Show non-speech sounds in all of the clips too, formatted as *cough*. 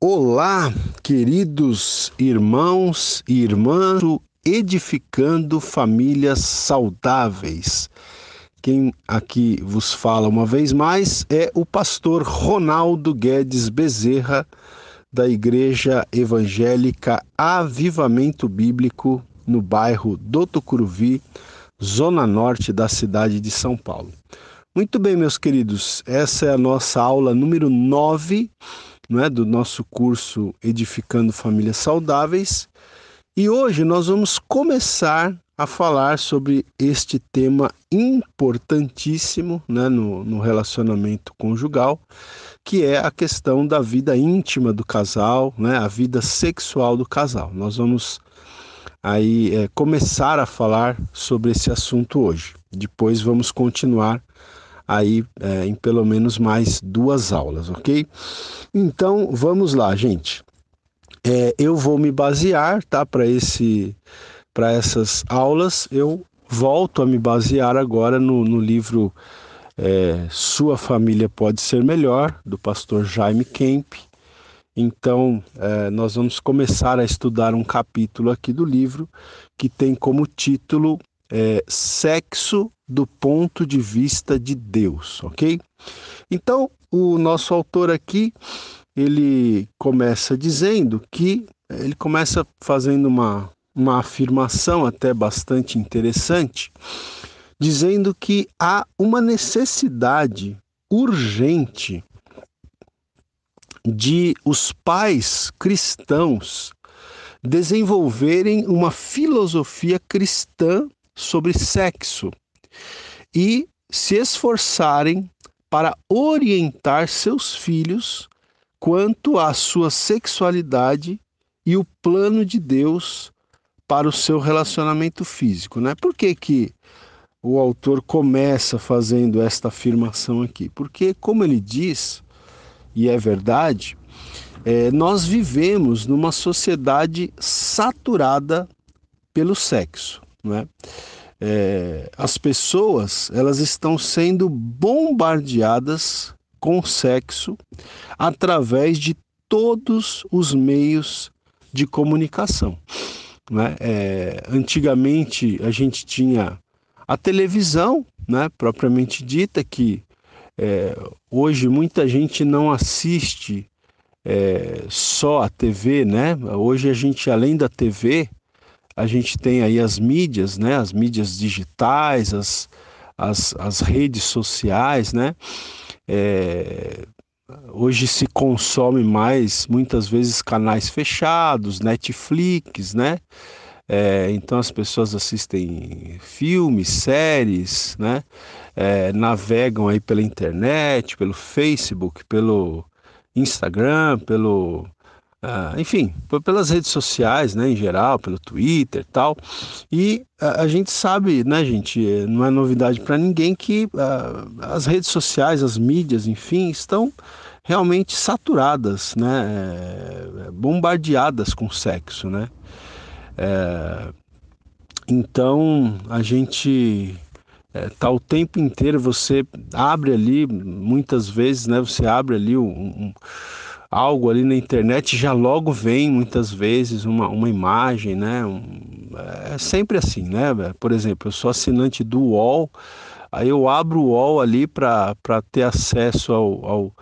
Olá, queridos irmãos e irmãs, edificando famílias saudáveis. Quem aqui vos fala uma vez mais é o pastor Ronaldo Guedes Bezerra, da Igreja Evangélica Avivamento Bíblico, no bairro do Tucuruvi, zona norte da cidade de São Paulo. Muito bem, meus queridos, essa é a nossa aula número 9 não é, do nosso curso Edificando Famílias Saudáveis. E hoje nós vamos começar a falar sobre este tema importantíssimo né, no, no relacionamento conjugal, que é a questão da vida íntima do casal, né, a vida sexual do casal. Nós vamos aí é, começar a falar sobre esse assunto hoje. Depois vamos continuar aí é, em pelo menos mais duas aulas, ok? Então vamos lá, gente. É, eu vou me basear, tá, para esse, para essas aulas. Eu volto a me basear agora no, no livro é, Sua Família Pode Ser Melhor, do pastor Jaime Kemp. Então, é, nós vamos começar a estudar um capítulo aqui do livro que tem como título é, Sexo do ponto de vista de Deus, ok? Então, o nosso autor aqui, ele começa dizendo que, ele começa fazendo uma, uma afirmação até bastante interessante, dizendo que há uma necessidade urgente de os pais cristãos desenvolverem uma filosofia cristã sobre sexo e se esforçarem para orientar seus filhos quanto à sua sexualidade e o plano de Deus para o seu relacionamento físico, né? Por que que o autor começa fazendo esta afirmação aqui? Porque, como ele diz, e é verdade, é, nós vivemos numa sociedade saturada pelo sexo, não é? É, as pessoas elas estão sendo bombardeadas com sexo através de todos os meios de comunicação. Né? É, antigamente a gente tinha a televisão, né, propriamente dita, que é, hoje muita gente não assiste é, só a TV, né? Hoje a gente, além da TV, a gente tem aí as mídias, né? As mídias digitais, as, as, as redes sociais, né? É, hoje se consome mais, muitas vezes, canais fechados, Netflix, né? É, então as pessoas assistem filmes, séries, né? É, navegam aí pela internet, pelo Facebook, pelo Instagram, pelo ah, enfim, pelas redes sociais, né, em geral, pelo Twitter tal. E a, a, gente sabe, né, gente, é, não é novidade para ninguém que ah, as redes sociais, as mídias, enfim, estão realmente saturadas, né, é, bombardeadas com sexo, né. É, então a gente é, tá o tempo inteiro você abre ali, muitas vezes, né, você abre ali um, um algo ali na internet, já logo vem muitas vezes uma, uma imagem, né? Um, é sempre assim, né? Por exemplo, eu sou assinante do UOL, aí eu abro o UOL ali para ter acesso ao, ao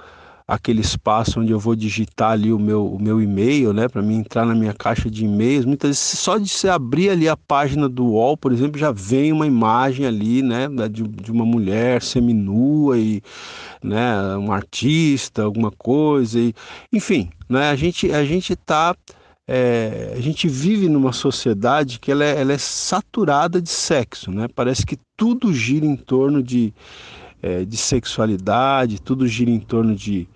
aquele espaço onde eu vou digitar ali o meu, o meu e-mail, né, para mim entrar na minha caixa de e-mails. Muitas vezes só de você abrir ali a página do UOL, por exemplo, já vem uma imagem ali, né, de, de uma mulher seminua e, né, um artista, alguma coisa e, enfim, né, a gente a gente tá é, a gente vive numa sociedade que ela é, ela é saturada de sexo, né? Parece que tudo gira em torno de é, de sexualidade, tudo gira em torno de,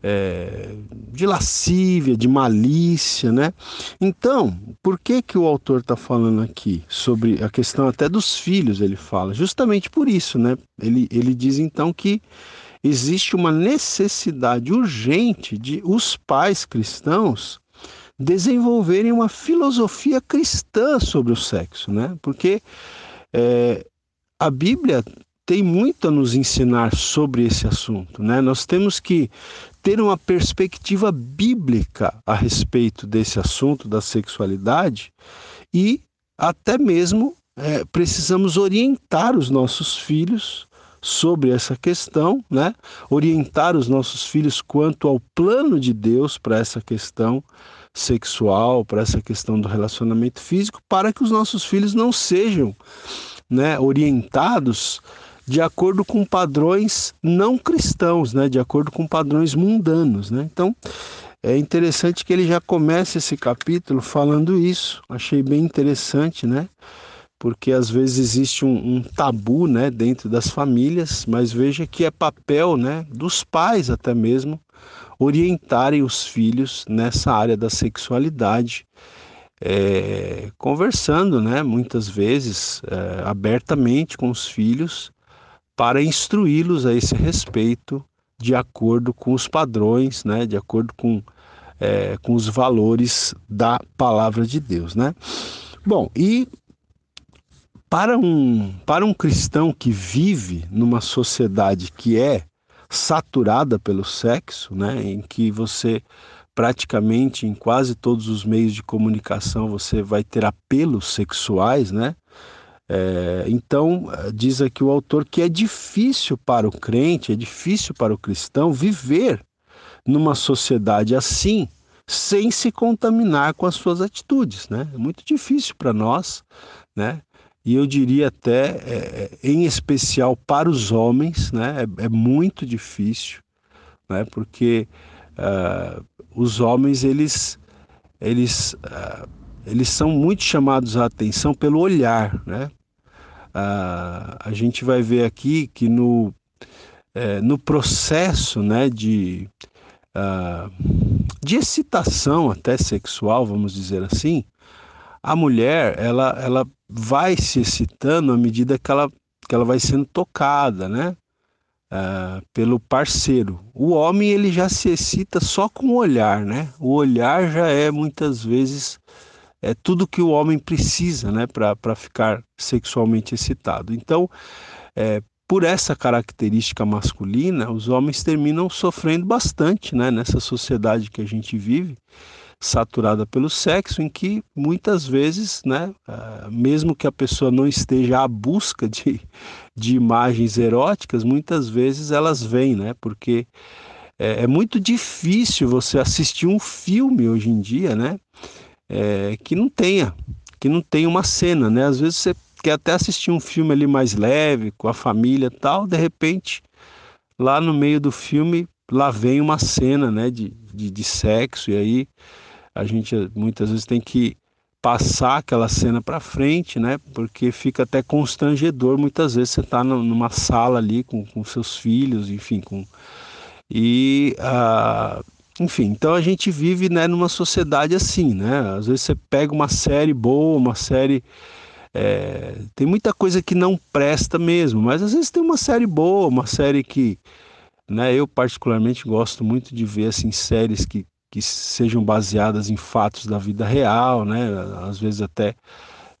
é, de lascívia, de malícia, né? Então, por que que o autor está falando aqui sobre a questão até dos filhos? Ele fala justamente por isso, né? Ele, ele diz então que existe uma necessidade urgente de os pais cristãos desenvolverem uma filosofia cristã sobre o sexo, né? Porque é, a Bíblia tem muito a nos ensinar sobre esse assunto, né? Nós temos que ter uma perspectiva bíblica a respeito desse assunto da sexualidade e até mesmo é, precisamos orientar os nossos filhos sobre essa questão, né? Orientar os nossos filhos quanto ao plano de Deus para essa questão sexual, para essa questão do relacionamento físico, para que os nossos filhos não sejam, né, orientados de acordo com padrões não cristãos, né, de acordo com padrões mundanos, né? Então, é interessante que ele já comece esse capítulo falando isso. Achei bem interessante, né? Porque às vezes existe um, um, tabu, né, dentro das famílias, mas veja que é papel, né, dos pais até mesmo orientarem os filhos nessa área da sexualidade, é, conversando, né, muitas vezes é, abertamente com os filhos para instruí-los a esse respeito de acordo com os padrões, né, de acordo com, é, com os valores da palavra de Deus, né? Bom, e para um, para um cristão que vive numa sociedade que é saturada pelo sexo, né, em que você praticamente em quase todos os meios de comunicação você vai ter apelos sexuais, né? É, então, diz aqui o autor que é difícil para o crente, é difícil para o cristão viver numa sociedade assim, sem se contaminar com as suas atitudes, né? É muito difícil para nós, né? E eu diria até, é, é, em especial para os homens, né? É, é muito difícil, né? Porque uh, os homens, eles, eles, uh, eles são muito chamados a atenção pelo olhar, né? Ah, a gente vai ver aqui que no, é, no processo né, de, ah, de excitação até sexual, vamos dizer assim, a mulher ela, ela vai se excitando à medida que ela, que ela vai sendo tocada, né? Uh, pelo parceiro. O homem ele já se excita só com o olhar, né? O olhar já é muitas vezes é tudo que o homem precisa né, para ficar sexualmente excitado. Então, é, por essa característica masculina, os homens terminam sofrendo bastante né, nessa sociedade que a gente vive, saturada pelo sexo, em que muitas vezes, né, é, mesmo que a pessoa não esteja à busca de, de imagens eróticas, muitas vezes elas vêm, né, porque é, é muito difícil você assistir um filme hoje em dia, né? É, que não tenha, que não tenha uma cena, né? Às vezes você quer até assistir um filme ali mais leve, com a família tal, de repente, lá no meio do filme, lá vem uma cena, né, de, de, de sexo, e aí a gente muitas vezes tem que passar aquela cena para frente, né? Porque fica até constrangedor. Muitas vezes você está numa sala ali com, com seus filhos, enfim, com e uh, enfim, então a gente vive né, numa sociedade assim, né? Às vezes você pega uma série boa, uma série. É, tem muita coisa que não presta mesmo, mas às vezes tem uma série boa, uma série que. Né, eu, particularmente, gosto muito de ver assim, séries que, que sejam baseadas em fatos da vida real, né? Às vezes até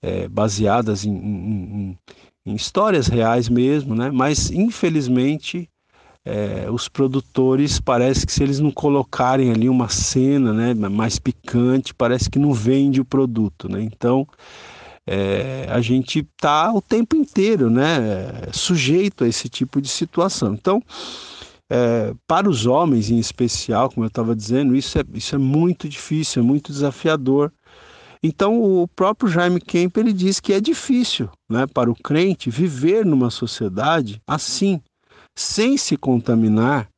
é, baseadas em, em, em, em histórias reais mesmo, né? Mas infelizmente é, os produtores parece que se eles não colocarem ali uma cena né, mais picante, parece que não vende o produto, né? Então é, a gente está o tempo inteiro, né, sujeito a esse tipo de situação. Então é, para os homens em especial, como eu estava dizendo, isso é, isso é muito difícil, é muito desafiador. Então o próprio Jaime Kemp ele diz que é difícil, né, para o crente viver numa sociedade assim, sem se contaminar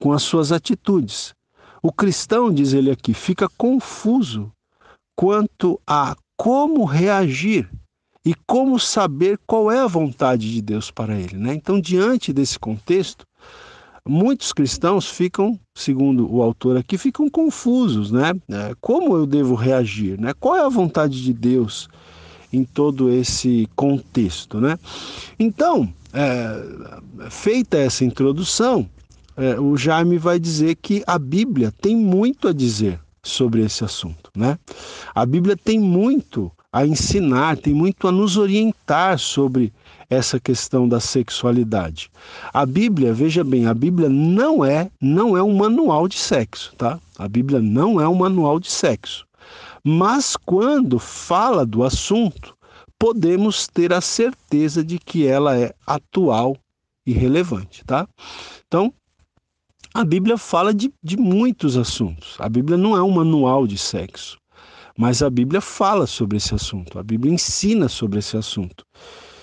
com as suas atitudes. O cristão, diz ele aqui, fica confuso quanto a como reagir e como saber qual é a vontade de Deus para ele. Né? Então, diante desse contexto, muitos cristãos ficam, segundo o autor aqui, ficam confusos, né? É, como eu devo reagir? Né? Qual é a vontade de Deus em todo esse contexto, né? Então, é, feita essa introdução, é, o Jaime vai dizer que a Bíblia tem muito a dizer sobre esse assunto, né? A Bíblia tem muito a ensinar, tem muito a nos orientar sobre essa questão da sexualidade. A Bíblia, veja bem, a Bíblia não é, não é um manual de sexo, tá? A Bíblia não é um manual de sexo. Mas quando fala do assunto, podemos ter a certeza de que ela é atual e relevante, tá? Então, a Bíblia fala de, de muitos assuntos. A Bíblia não é um manual de sexo, mas a Bíblia fala sobre esse assunto. A Bíblia ensina sobre esse assunto.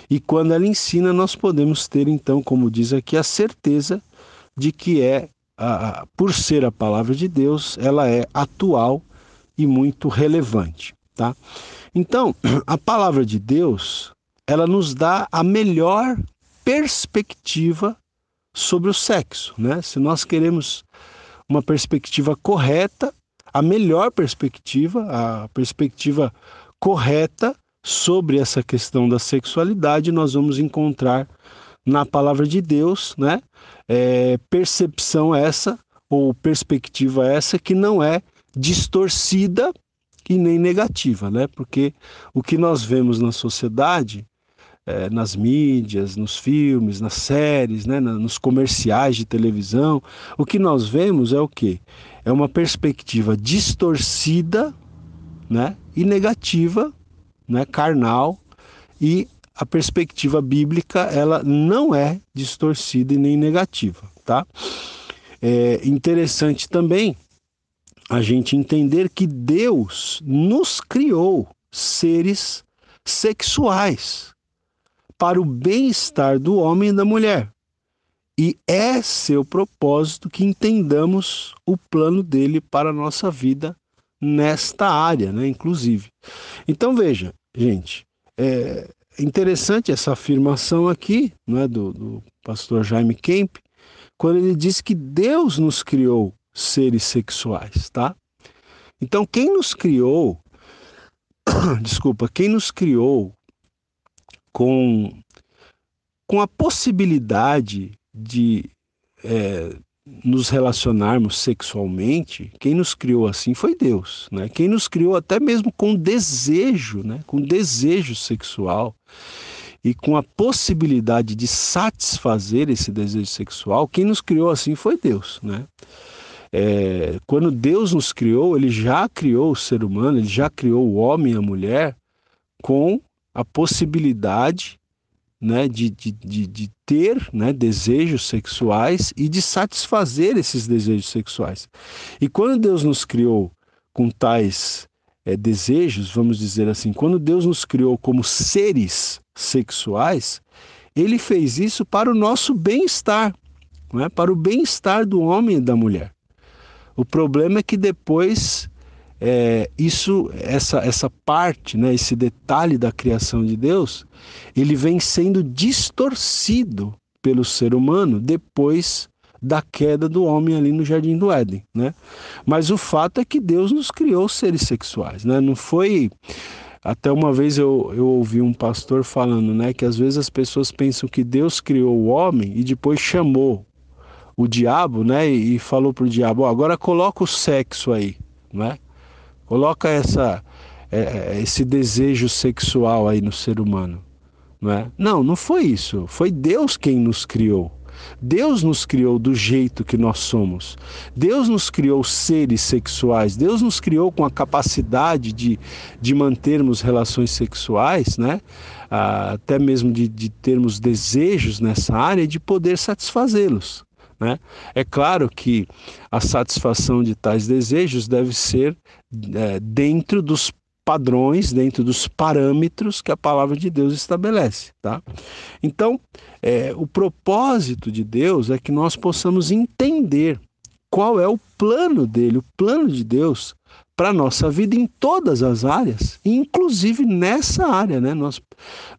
E quando ela ensina, nós podemos ter, então, como diz aqui, a certeza de que é, a, a, por ser a palavra de Deus, ela é atual e muito relevante, tá? Então, *clears throat* a palavra de Deus, ela nos dá a melhor perspectiva sobre o sexo, né? Se nós queremos uma perspectiva correta, a melhor perspectiva, a perspectiva correta sobre essa questão da sexualidade, nós vamos encontrar na palavra de Deus, né? É, percepção essa ou perspectiva essa que não é distorcida e nem negativa, né? Porque o que nós vemos na sociedade, é, nas mídias, nos filmes, nas séries, né? nos comerciais de televisão, o que nós vemos é o quê? É uma perspectiva distorcida, né? E negativa, né? Carnal e a perspectiva bíblica ela não é distorcida e nem negativa, tá? É interessante também a gente entender que Deus nos criou seres sexuais para o bem-estar do homem e da mulher. E é seu propósito que entendamos o plano dele para a nossa vida nesta área, né, inclusive. Então veja, gente, é interessante essa afirmação aqui, né, do, do pastor Jaime Kemp, quando ele diz que Deus nos criou seres sexuais, tá? Então, quem nos criou, *coughs* desculpa, quem nos criou com, com a possibilidade de é, nos relacionarmos sexualmente, quem nos criou assim foi Deus, né? Quem nos criou até mesmo com desejo, né? Com desejo sexual e com a possibilidade de satisfazer esse desejo sexual, quem nos criou assim foi Deus, né? É, quando Deus nos criou, Ele já criou o ser humano, Ele já criou o homem e a mulher com a possibilidade né, de, de, de, de ter né, desejos sexuais e de satisfazer esses desejos sexuais. E quando Deus nos criou com tais é, desejos, vamos dizer assim, quando Deus nos criou como seres sexuais, Ele fez isso para o nosso bem-estar, é? para o bem-estar do homem e da mulher. O problema é que depois é, isso, essa, essa parte, né, esse detalhe da criação de Deus, ele vem sendo distorcido pelo ser humano depois da queda do homem ali no jardim do Éden, né? Mas o fato é que Deus nos criou seres sexuais, né? Não foi até uma vez eu, eu ouvi um pastor falando, né, que às vezes as pessoas pensam que Deus criou o homem e depois chamou o diabo, né, e falou para o diabo, oh, agora coloca o sexo aí, né? Coloca essa, é, é, esse desejo sexual aí no ser humano, não é? Não, não foi isso. Foi Deus quem nos criou. Deus nos criou do jeito que nós somos. Deus nos criou seres sexuais. Deus nos criou com a capacidade de, de mantermos relações sexuais, né? Ah, até mesmo de, de termos desejos nessa área e de poder satisfazê-los. Né? É claro que a satisfação de tais desejos deve ser é, dentro dos padrões, dentro dos parâmetros que a palavra de Deus estabelece. Tá? Então, é, o propósito de Deus é que nós possamos entender qual é o plano dele, o plano de Deus para a nossa vida em todas as áreas, inclusive nessa área. Né? Nós,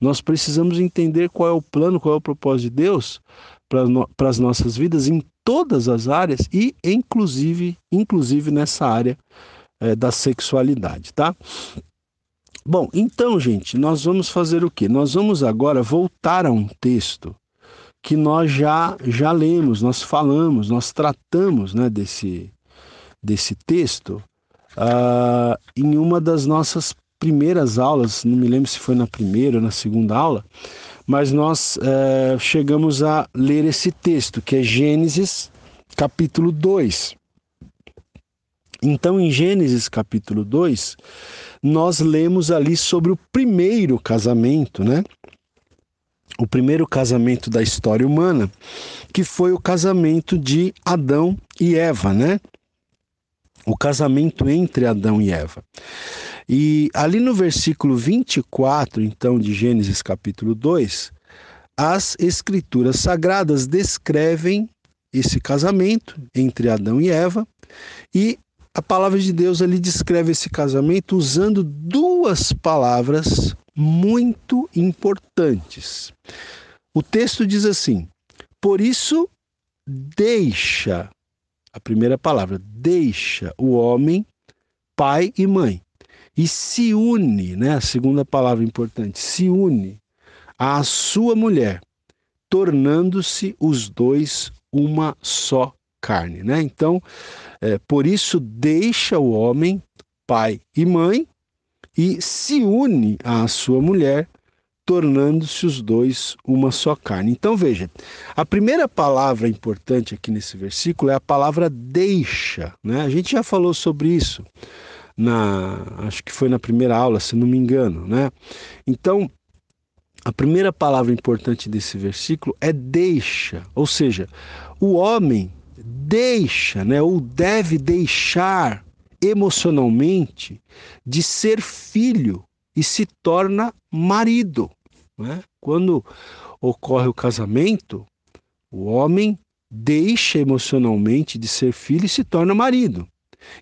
nós precisamos entender qual é o plano, qual é o propósito de Deus para as nossas vidas em todas as áreas e inclusive, inclusive nessa área é, da sexualidade, tá? Bom, então, gente, nós vamos fazer o quê? Nós vamos agora voltar a um texto que nós já já lemos, nós falamos, nós tratamos, né, desse desse texto uh, em uma das nossas primeiras aulas, não me lembro se foi na primeira ou na segunda aula, mas nós é, chegamos a ler esse texto, que é Gênesis capítulo 2. Então, em Gênesis capítulo 2, nós lemos ali sobre o primeiro casamento, né? O primeiro casamento da história humana, que foi o casamento de Adão e Eva, né? O casamento entre Adão e Eva. E ali no versículo 24, então, de Gênesis capítulo 2, as escrituras sagradas descrevem esse casamento entre Adão e Eva e a palavra de Deus ali descreve esse casamento usando duas palavras muito importantes. O texto diz assim: Por isso deixa, a primeira palavra, deixa o homem pai e mãe e se une, né? A segunda palavra importante, se une à sua mulher, tornando-se os dois uma só carne, né? Então, é, por isso deixa o homem, pai e mãe, e se une à sua mulher, tornando-se os dois uma só carne. Então veja, a primeira palavra importante aqui nesse versículo é a palavra deixa, né? A gente já falou sobre isso na, acho que foi na primeira aula, se não me engano, né? Então, a primeira palavra importante desse versículo é deixa, ou seja, o homem deixa, né, ou deve deixar emocionalmente de ser filho e se torna marido. Né? Quando ocorre o casamento, o homem deixa emocionalmente de ser filho e se torna marido.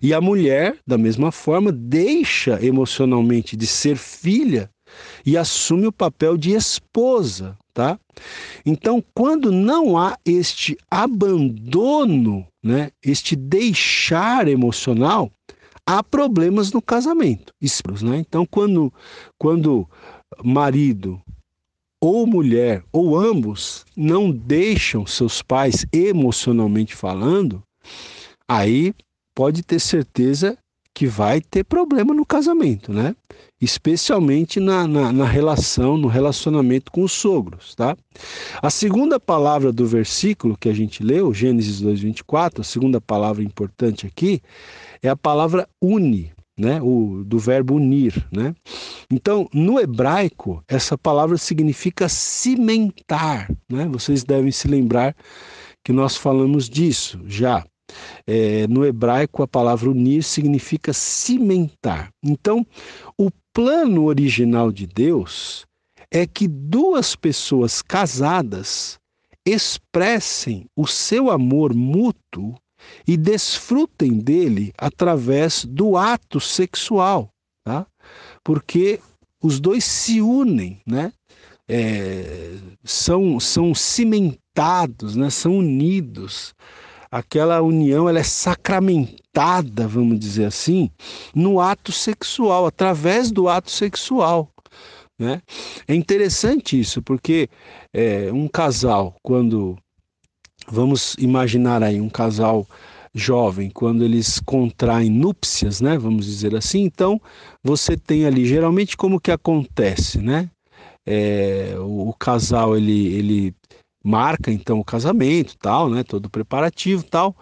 E a mulher, da mesma forma, deixa emocionalmente de ser filha e assume o papel de esposa tá? Então, quando não há este abandono, né, este deixar emocional, há problemas no casamento. Né? Então, quando, quando marido ou mulher ou ambos não deixam seus pais emocionalmente falando, aí pode ter certeza que vai ter problema no casamento, né? especialmente na, na, na, relação, no relacionamento com os sogros, tá? A segunda palavra do versículo que a gente leu, Gênesis 2:24, a segunda palavra importante aqui é a palavra une, né? O do verbo unir, né? Então, no hebraico, essa palavra significa cimentar, né? Vocês devem se lembrar que nós falamos disso já. É, no hebraico, a palavra unir significa cimentar. Então, o plano original de Deus é que duas pessoas casadas expressem o seu amor mútuo e desfrutem dele através do ato sexual, tá? Porque os dois se unem, né? É, são, são cimentados, né? são unidos aquela união ela é sacramentada, vamos dizer assim, no ato sexual, através do ato sexual. Né? É interessante isso, porque é, um casal, quando vamos imaginar aí um casal jovem, quando eles contraem núpcias, né, vamos dizer assim, então você tem ali geralmente como que acontece, né? É, o, o, casal ele, ele marca então o casamento, tal, né, todo o preparativo, tal.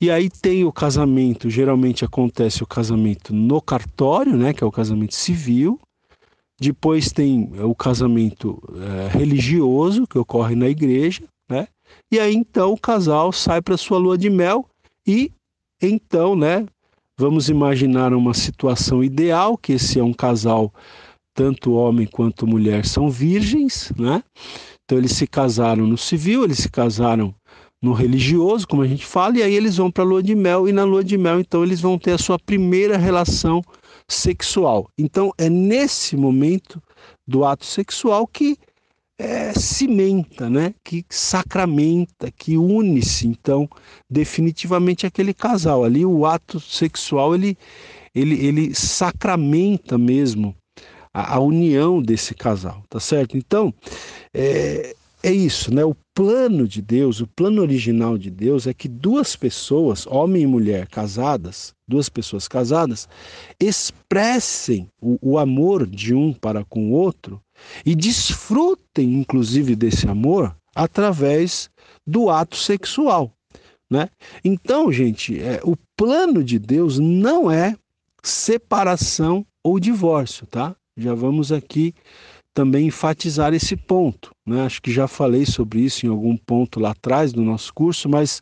E aí tem o casamento, geralmente acontece o casamento no cartório, né, que é o casamento civil. Depois tem o casamento é, religioso, que ocorre na igreja, né? E aí então o casal sai para sua lua de mel e então, né, vamos imaginar uma situação ideal, que esse é um casal tanto homem quanto mulher são virgens, né? Então eles se casaram no civil, eles se casaram no religioso, como a gente fala, e aí eles vão para a lua de mel, e na lua de mel, então, eles vão ter a sua primeira relação sexual. Então, é nesse momento do ato sexual que é, cimenta, né? que sacramenta, que une-se, então, definitivamente aquele casal. Ali o ato sexual, ele, ele, ele sacramenta mesmo a, a união desse casal, tá certo? Então, é, é isso, né? O plano de Deus, o plano original de Deus é que duas pessoas, homem e mulher casadas, duas pessoas casadas, expressem o, o amor de um para com o outro e desfrutem, inclusive, desse amor através do ato sexual. Né? Então, gente, é, o plano de Deus não é separação ou divórcio, tá? Já vamos aqui também enfatizar esse ponto. Né? Acho que já falei sobre isso em algum ponto lá atrás do nosso curso, mas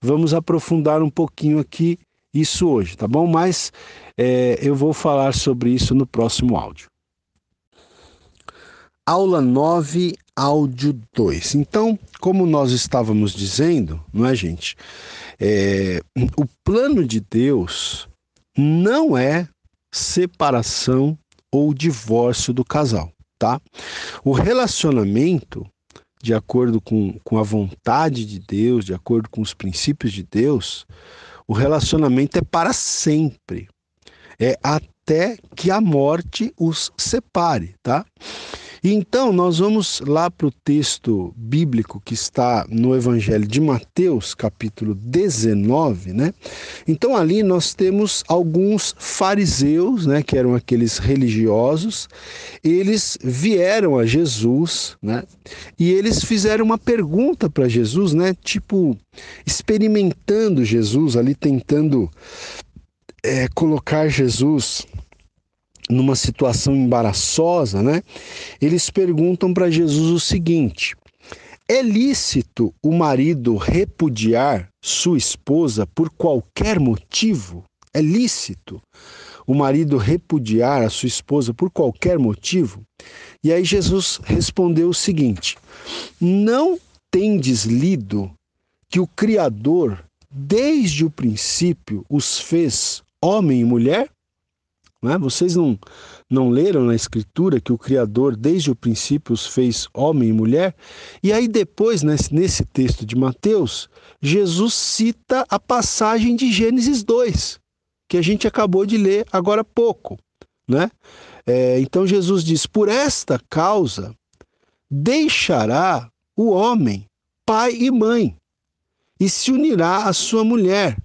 vamos aprofundar um pouquinho aqui isso hoje, tá bom? Mas é, eu vou falar sobre isso no próximo áudio. Aula 9, áudio 2. Então, como nós estávamos dizendo, não é, gente? É, o plano de Deus não é separação ou divórcio do casal tá? O relacionamento, de acordo com, com a vontade de Deus, de acordo com os princípios de Deus, o relacionamento é para sempre. É até que a morte os separe, tá? Então nós vamos lá para o texto bíblico que está no Evangelho de Mateus, capítulo 19, né? Então ali nós temos alguns fariseus, né, que eram aqueles religiosos, eles vieram a Jesus, né? E eles fizeram uma pergunta para Jesus, né? Tipo, experimentando Jesus ali, tentando é, colocar Jesus numa situação embaraçosa, né? Eles perguntam para Jesus o seguinte: é lícito o marido repudiar sua esposa por qualquer motivo? É lícito o marido repudiar a sua esposa por qualquer motivo? E aí Jesus respondeu o seguinte: Não tendes lido que o Criador, desde o princípio, os fez homem e mulher? Né? Vocês não, não leram na Escritura que o Criador, desde o princípio, os fez homem e mulher? E aí, depois, nesse, nesse texto de Mateus, Jesus cita a passagem de Gênesis 2, que a gente acabou de ler agora há pouco. Né? É, então, Jesus diz: Por esta causa deixará o homem pai e mãe, e se unirá à sua mulher,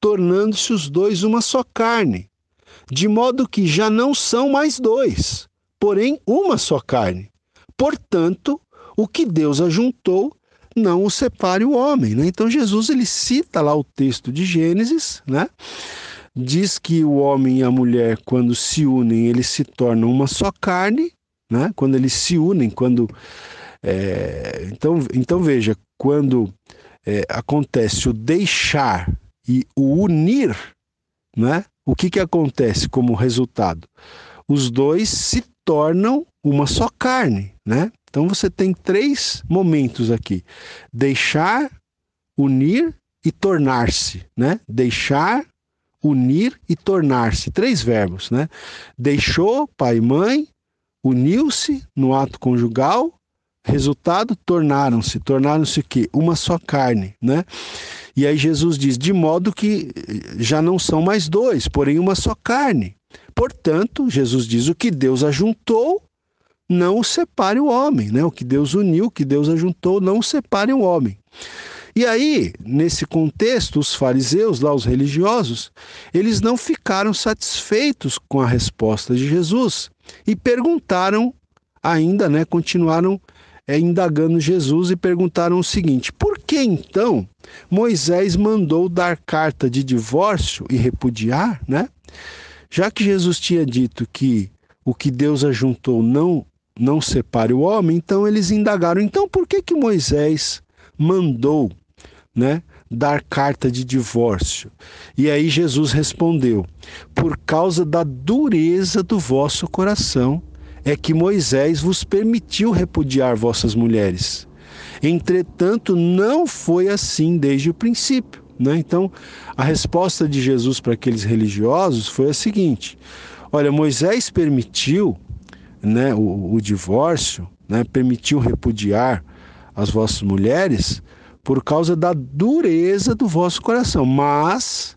tornando-se os dois uma só carne de modo que já não são mais dois, porém uma só carne. Portanto, o que Deus ajuntou, não o separe o homem. Né? Então Jesus ele cita lá o texto de Gênesis, né? diz que o homem e a mulher, quando se unem, eles se tornam uma só carne, né? quando eles se unem, quando. É... então, então veja, quando é, acontece o deixar e o unir, né? O que, que acontece como resultado? Os dois se tornam uma só carne, né? Então você tem três momentos aqui: deixar, unir e tornar-se, né? Deixar, unir e tornar-se, três verbos, né? Deixou pai e mãe, uniu-se no ato conjugal, resultado tornaram-se, tornaram-se o quê? Uma só carne, né? E aí Jesus diz: de modo que já não são mais dois, porém uma só carne. Portanto, Jesus diz: o que Deus ajuntou, não o separe o homem, né? O que Deus uniu, o que Deus ajuntou, não o separe o homem. E aí, nesse contexto, os fariseus, lá os religiosos, eles não ficaram satisfeitos com a resposta de Jesus e perguntaram ainda, né, continuaram é, indagando Jesus e perguntaram o seguinte: por que então Moisés mandou dar carta de divórcio e repudiar, né? Já que Jesus tinha dito que o que Deus ajuntou não não separe o homem, então eles indagaram: então por que que Moisés mandou, né? dar carta de divórcio. E aí Jesus respondeu: Por causa da dureza do vosso coração é que Moisés vos permitiu repudiar vossas mulheres. Entretanto, não foi assim desde o princípio. Né? Então, a resposta de Jesus para aqueles religiosos foi a seguinte: olha, Moisés permitiu né, o, o divórcio, né, permitiu repudiar as vossas mulheres por causa da dureza do vosso coração, mas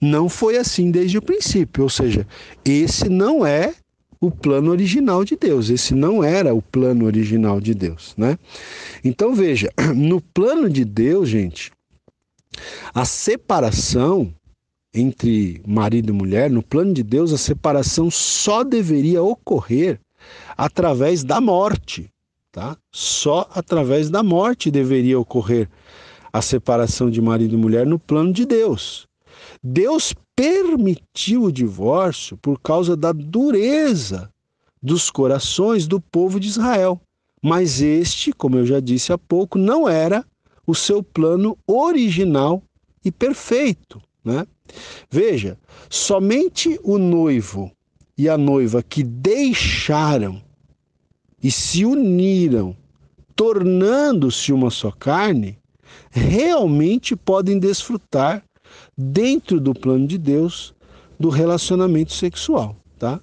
não foi assim desde o princípio. Ou seja, esse não é o plano original de Deus. Esse não era o plano original de Deus, né? Então veja, *clears throat* no plano de Deus, gente, a separação entre marido e mulher, no plano de Deus, a separação só deveria ocorrer através da morte, tá? Só através da morte deveria ocorrer a separação de marido e mulher no plano de Deus. Deus permitiu o divórcio por causa da dureza dos corações do povo de Israel. Mas este, como eu já disse há pouco, não era o seu plano original e perfeito. Né? Veja, somente o noivo e a noiva que deixaram e se uniram, tornando-se uma só carne, realmente podem desfrutar dentro do plano de Deus do relacionamento sexual, tá?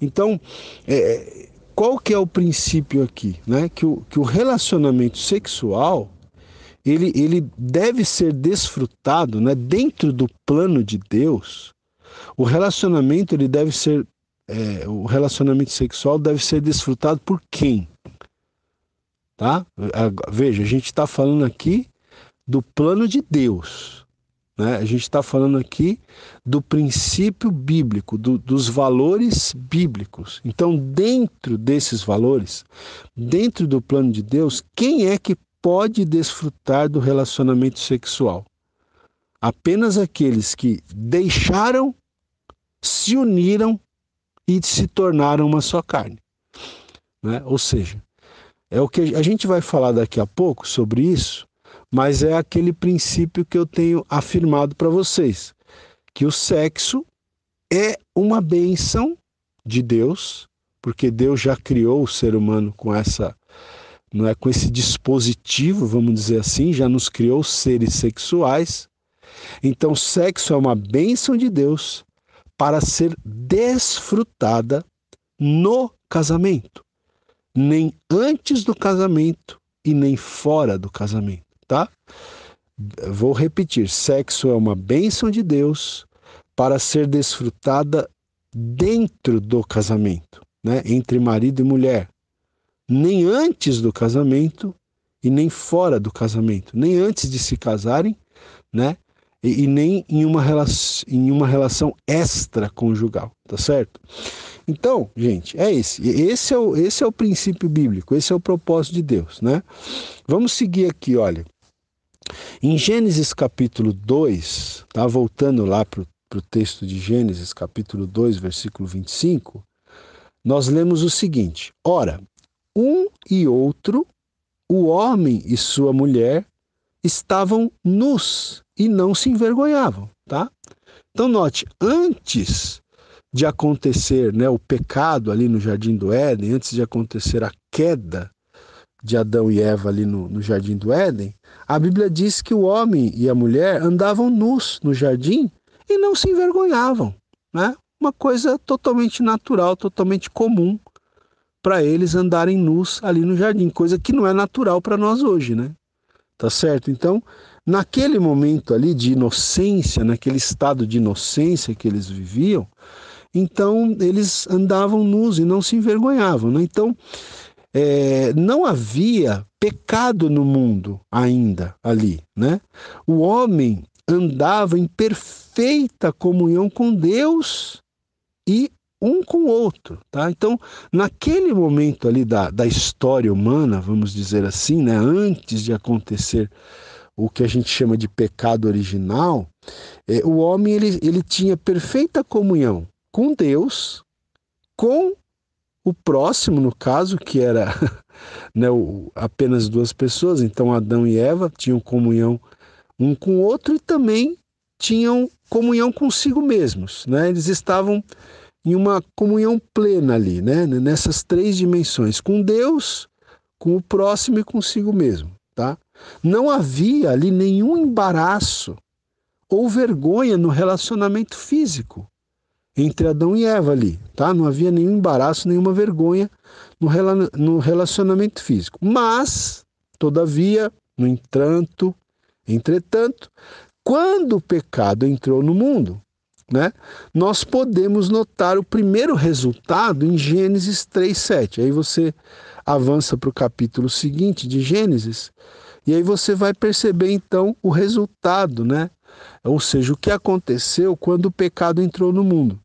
Então, é, qual que é o princípio aqui, né? Que o, que o relacionamento sexual ele, ele deve ser desfrutado, né? Dentro do plano de Deus, o relacionamento ele deve ser é, o relacionamento sexual deve ser desfrutado por quem? Tá? Veja, a gente está falando aqui do plano de Deus. Né? A gente está falando aqui do princípio bíblico, do, dos valores bíblicos. Então, dentro desses valores, dentro do plano de Deus, quem é que pode desfrutar do relacionamento sexual? Apenas aqueles que deixaram, se uniram e se tornaram uma só carne. Né? Ou seja, é o que a gente vai falar daqui a pouco sobre isso, mas é aquele princípio que eu tenho afirmado para vocês, que o sexo é uma bênção de Deus, porque Deus já criou o ser humano com essa não é com esse dispositivo, vamos dizer assim, já nos criou seres sexuais. Então, sexo é uma bênção de Deus para ser desfrutada no casamento, nem antes do casamento e nem fora do casamento, tá? Vou repetir: sexo é uma bênção de Deus para ser desfrutada dentro do casamento, né? entre marido e mulher, nem antes do casamento e nem fora do casamento, nem antes de se casarem, né? e, e nem em uma, relação, em uma relação extraconjugal, tá certo? Então, gente, é esse. Esse é, o, esse é o princípio bíblico, esse é o propósito de Deus, né? Vamos seguir aqui, olha. Em Gênesis capítulo 2, tá? voltando lá para o texto de Gênesis capítulo 2, versículo 25, nós lemos o seguinte: Ora, um e outro, o homem e sua mulher, estavam nus e não se envergonhavam, tá? Então note, antes de acontecer, né, o pecado ali no jardim do Éden, antes de acontecer a queda de Adão e Eva ali no, no jardim do Éden, a Bíblia diz que o homem e a mulher andavam nus no jardim e não se envergonhavam, né? Uma coisa totalmente natural, totalmente comum para eles andarem nus ali no jardim, coisa que não é natural para nós hoje, né? Tá certo? Então, naquele momento ali de inocência, naquele estado de inocência que eles viviam, então eles andavam nus e não se envergonhavam. Né? Então, é, não havia pecado no mundo ainda ali. Né? O homem andava em perfeita comunhão com Deus e um com o outro, tá? Então, naquele momento ali da, da história humana, vamos dizer assim, né, antes de acontecer o que a gente chama de pecado original, é, o homem ele, ele tinha perfeita comunhão com Deus, com o próximo, no caso, que era *laughs* né, o, apenas duas pessoas, então Adão e Eva tinham comunhão um com o outro e também tinham comunhão consigo mesmos, né? Eles estavam em uma comunhão plena ali, né? Nessas três dimensões, com Deus, com o próximo e consigo mesmo, tá? Não havia ali nenhum embaraço ou vergonha no relacionamento físico entre Adão e Eva ali, tá? Não havia nenhum embaraço, nenhuma vergonha no, relacionamento físico. Mas, todavia, no entanto, entretanto, quando o pecado entrou no mundo, né, nós podemos notar o primeiro resultado em Gênesis 3:7. Aí você avança para o capítulo seguinte de Gênesis e aí você vai perceber então o resultado, né? Ou seja, o que aconteceu quando o pecado entrou no mundo.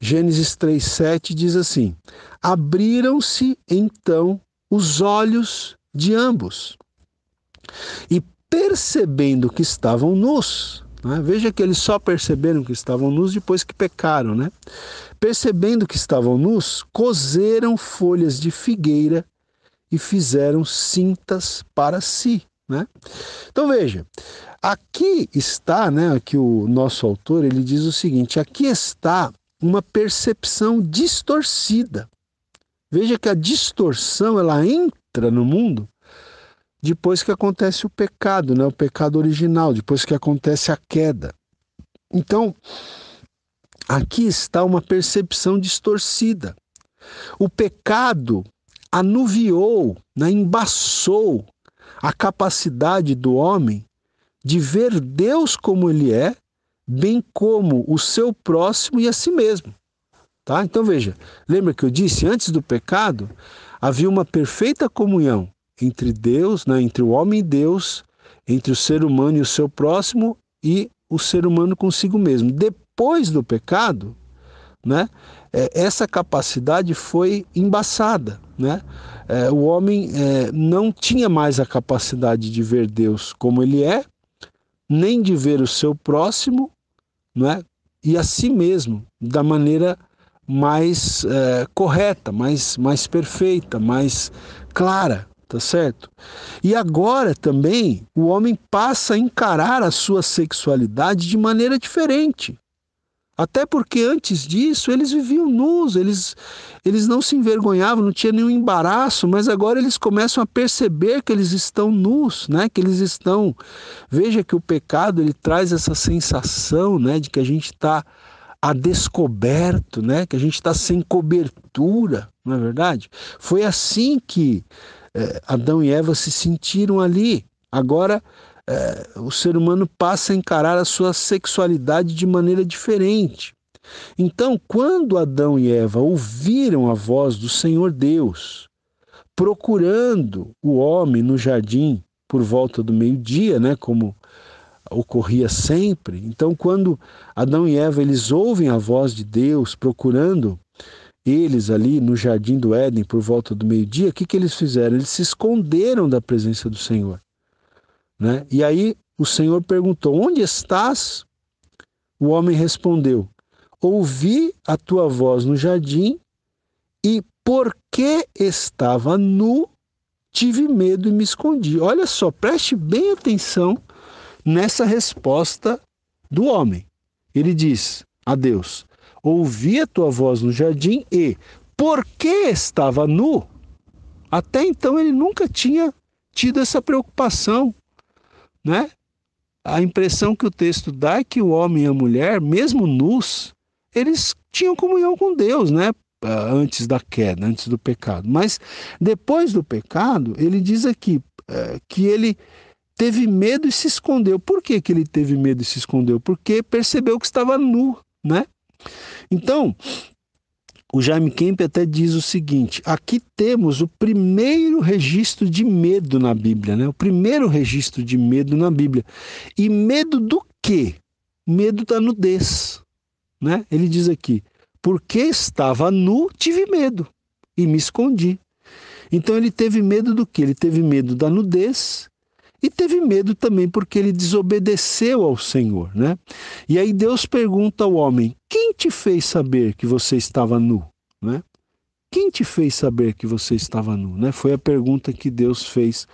Gênesis 3:7 diz assim: Abriram-se então os olhos de ambos. E percebendo que estavam nus, né? veja que eles só perceberam que estavam nus depois que pecaram, né? Percebendo que estavam nus, cozeram folhas de figueira e fizeram cintas para si. Né? Então veja, aqui está, né, aqui o nosso autor ele diz o seguinte: aqui está uma percepção distorcida. Veja que a distorção ela entra no mundo depois que acontece o pecado, né, o pecado original, depois que acontece a queda. Então, aqui está uma percepção distorcida. O pecado anuviou, né, embaçou a capacidade do homem de ver Deus como ele é, bem como o seu próximo e a si mesmo. Tá? Então veja, lembra que eu disse antes do pecado havia uma perfeita comunhão entre Deus, né, entre o homem e Deus, entre o ser humano e o seu próximo e o ser humano consigo mesmo. Depois do pecado, né, é, essa capacidade foi embaçada, né? É, o homem é, não tinha mais a capacidade de ver Deus como ele é, nem de ver o seu próximo, né? E a si mesmo da maneira mais é, correta, mais, mais perfeita, mais clara, tá certo? E agora também o homem passa a encarar a sua sexualidade de maneira diferente. Até porque antes disso eles viviam nus, eles, eles não se envergonhavam, não tinha nenhum embaraço, mas agora eles começam a perceber que eles estão nus, né? Que eles estão. Veja que o pecado ele traz essa sensação, né, de que a gente está a descoberto, né? Que a gente está sem cobertura, não é verdade? Foi assim que é, Adão e Eva se sentiram ali. Agora é, o ser humano passa a encarar a sua sexualidade de maneira diferente. Então, quando Adão e Eva ouviram a voz do Senhor Deus, procurando o homem no jardim por volta do meio-dia, né, como ocorria sempre. Então, quando Adão e Eva eles ouvem a voz de Deus procurando eles ali no jardim do Éden por volta do meio-dia, o que, que eles fizeram? Eles se esconderam da presença do Senhor. Né? E aí o Senhor perguntou: Onde estás? O homem respondeu: Ouvi a tua voz no jardim e porque estava nu, tive medo e me escondi. Olha só, preste bem atenção nessa resposta do homem. Ele diz a Deus: Ouvi a tua voz no jardim e porque estava nu. Até então ele nunca tinha tido essa preocupação né? A impressão que o texto dá é que o homem e a mulher, mesmo nus, eles tinham comunhão com Deus, né? Ah, antes da queda, antes do pecado. Mas depois do pecado, ele diz aqui é, que ele teve medo e se escondeu. Por que, que ele teve medo e se escondeu? Porque percebeu que estava nu, né? Então, o Jaime Kemp até diz o seguinte: aqui temos o primeiro registro de medo na Bíblia, né? O primeiro registro de medo na Bíblia. E medo do quê? Medo da nudez, né? Ele diz aqui: porque estava nu, tive medo e me escondi. Então ele teve medo do que? Ele teve medo da nudez e teve medo também porque ele desobedeceu ao Senhor, né? E aí Deus pergunta ao homem: Quem te fez saber que você estava nu, né? Quem te fez saber que você estava nu, né? Foi a pergunta que Deus fez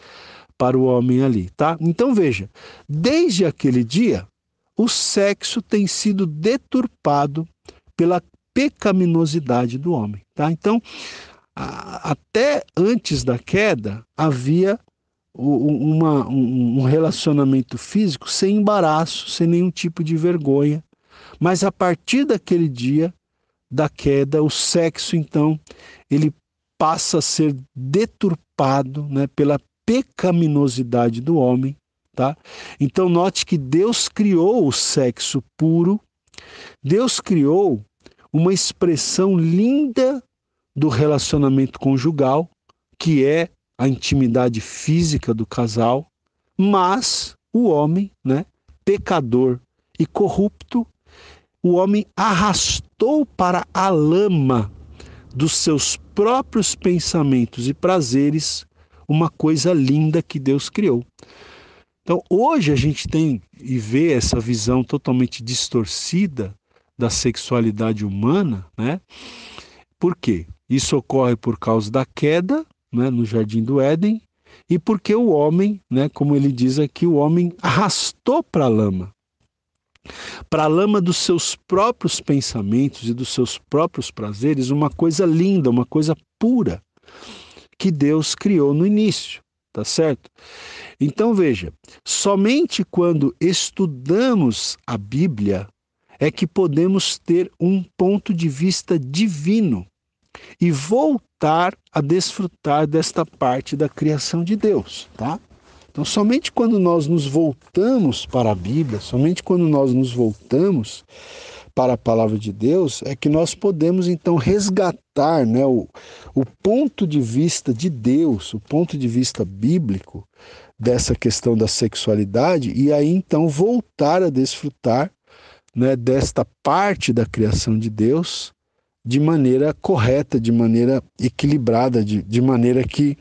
para o homem ali, tá? Então veja, desde aquele dia, o sexo tem sido deturpado pela pecaminosidade do homem, tá? Então, a, até antes da queda havia uma, um relacionamento físico sem embaraço, sem nenhum tipo de vergonha. Mas a partir daquele dia da queda, o sexo então ele passa a ser deturpado, né, pela pecaminosidade do homem, tá? Então note que Deus criou o sexo puro, Deus criou uma expressão linda do relacionamento conjugal, que é a intimidade física do casal, mas o homem, né, pecador e corrupto, o homem arrastou para a lama dos seus próprios pensamentos e prazeres uma coisa linda que Deus criou. Então, hoje a gente tem e vê essa visão totalmente distorcida da sexualidade humana, né? Por quê? Isso ocorre por causa da queda, né, no jardim do Éden, e porque o homem, né, como ele diz aqui, o homem arrastou para a lama. Para a lama dos seus próprios pensamentos e dos seus próprios prazeres, uma coisa linda, uma coisa pura que Deus criou no início, tá certo? Então veja, somente quando estudamos a Bíblia é que podemos ter um ponto de vista divino e voltar a desfrutar desta parte da criação de Deus, tá? Então, somente quando nós nos voltamos para a Bíblia, somente quando nós nos voltamos para a palavra de Deus, é que nós podemos então resgatar né, o, o ponto de vista de Deus, o ponto de vista bíblico dessa questão da sexualidade, e aí então voltar a desfrutar né, desta parte da criação de Deus de maneira correta, de maneira equilibrada, de, de maneira que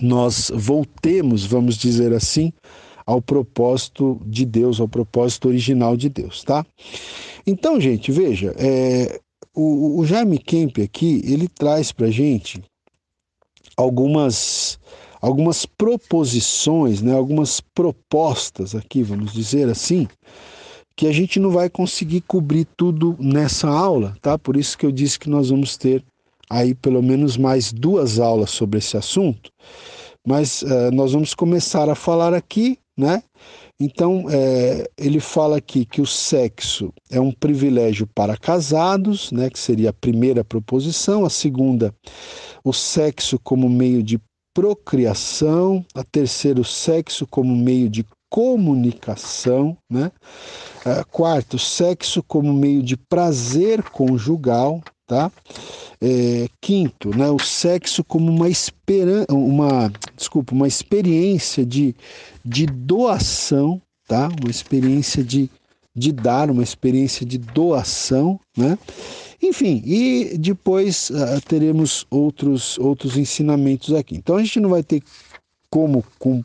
nós voltemos, vamos dizer assim, ao propósito de Deus, ao propósito original de Deus, tá? Então, gente, veja, é, o, o Jaime Kemp aqui, ele traz para gente algumas algumas proposições, né, algumas propostas aqui, vamos dizer assim, que a gente não vai conseguir cobrir tudo nessa aula, tá? Por isso que eu disse que nós vamos ter aí pelo menos mais duas aulas sobre esse assunto. Mas uh, nós vamos começar a falar aqui, né? Então, é, ele fala aqui que o sexo é um privilégio para casados, né, que seria a primeira proposição. A segunda, o sexo como meio de procriação. A terceira, o sexo como meio de comunicação, né? Uh, quarto, sexo como meio de prazer conjugal, tá? É, quinto, né, o sexo como uma esperança, uma, desculpa, uma experiência de, de doação, tá? Uma experiência de, de dar, uma experiência de doação, né? Enfim, e depois uh, teremos outros, outros ensinamentos aqui. Então a gente não vai ter como com,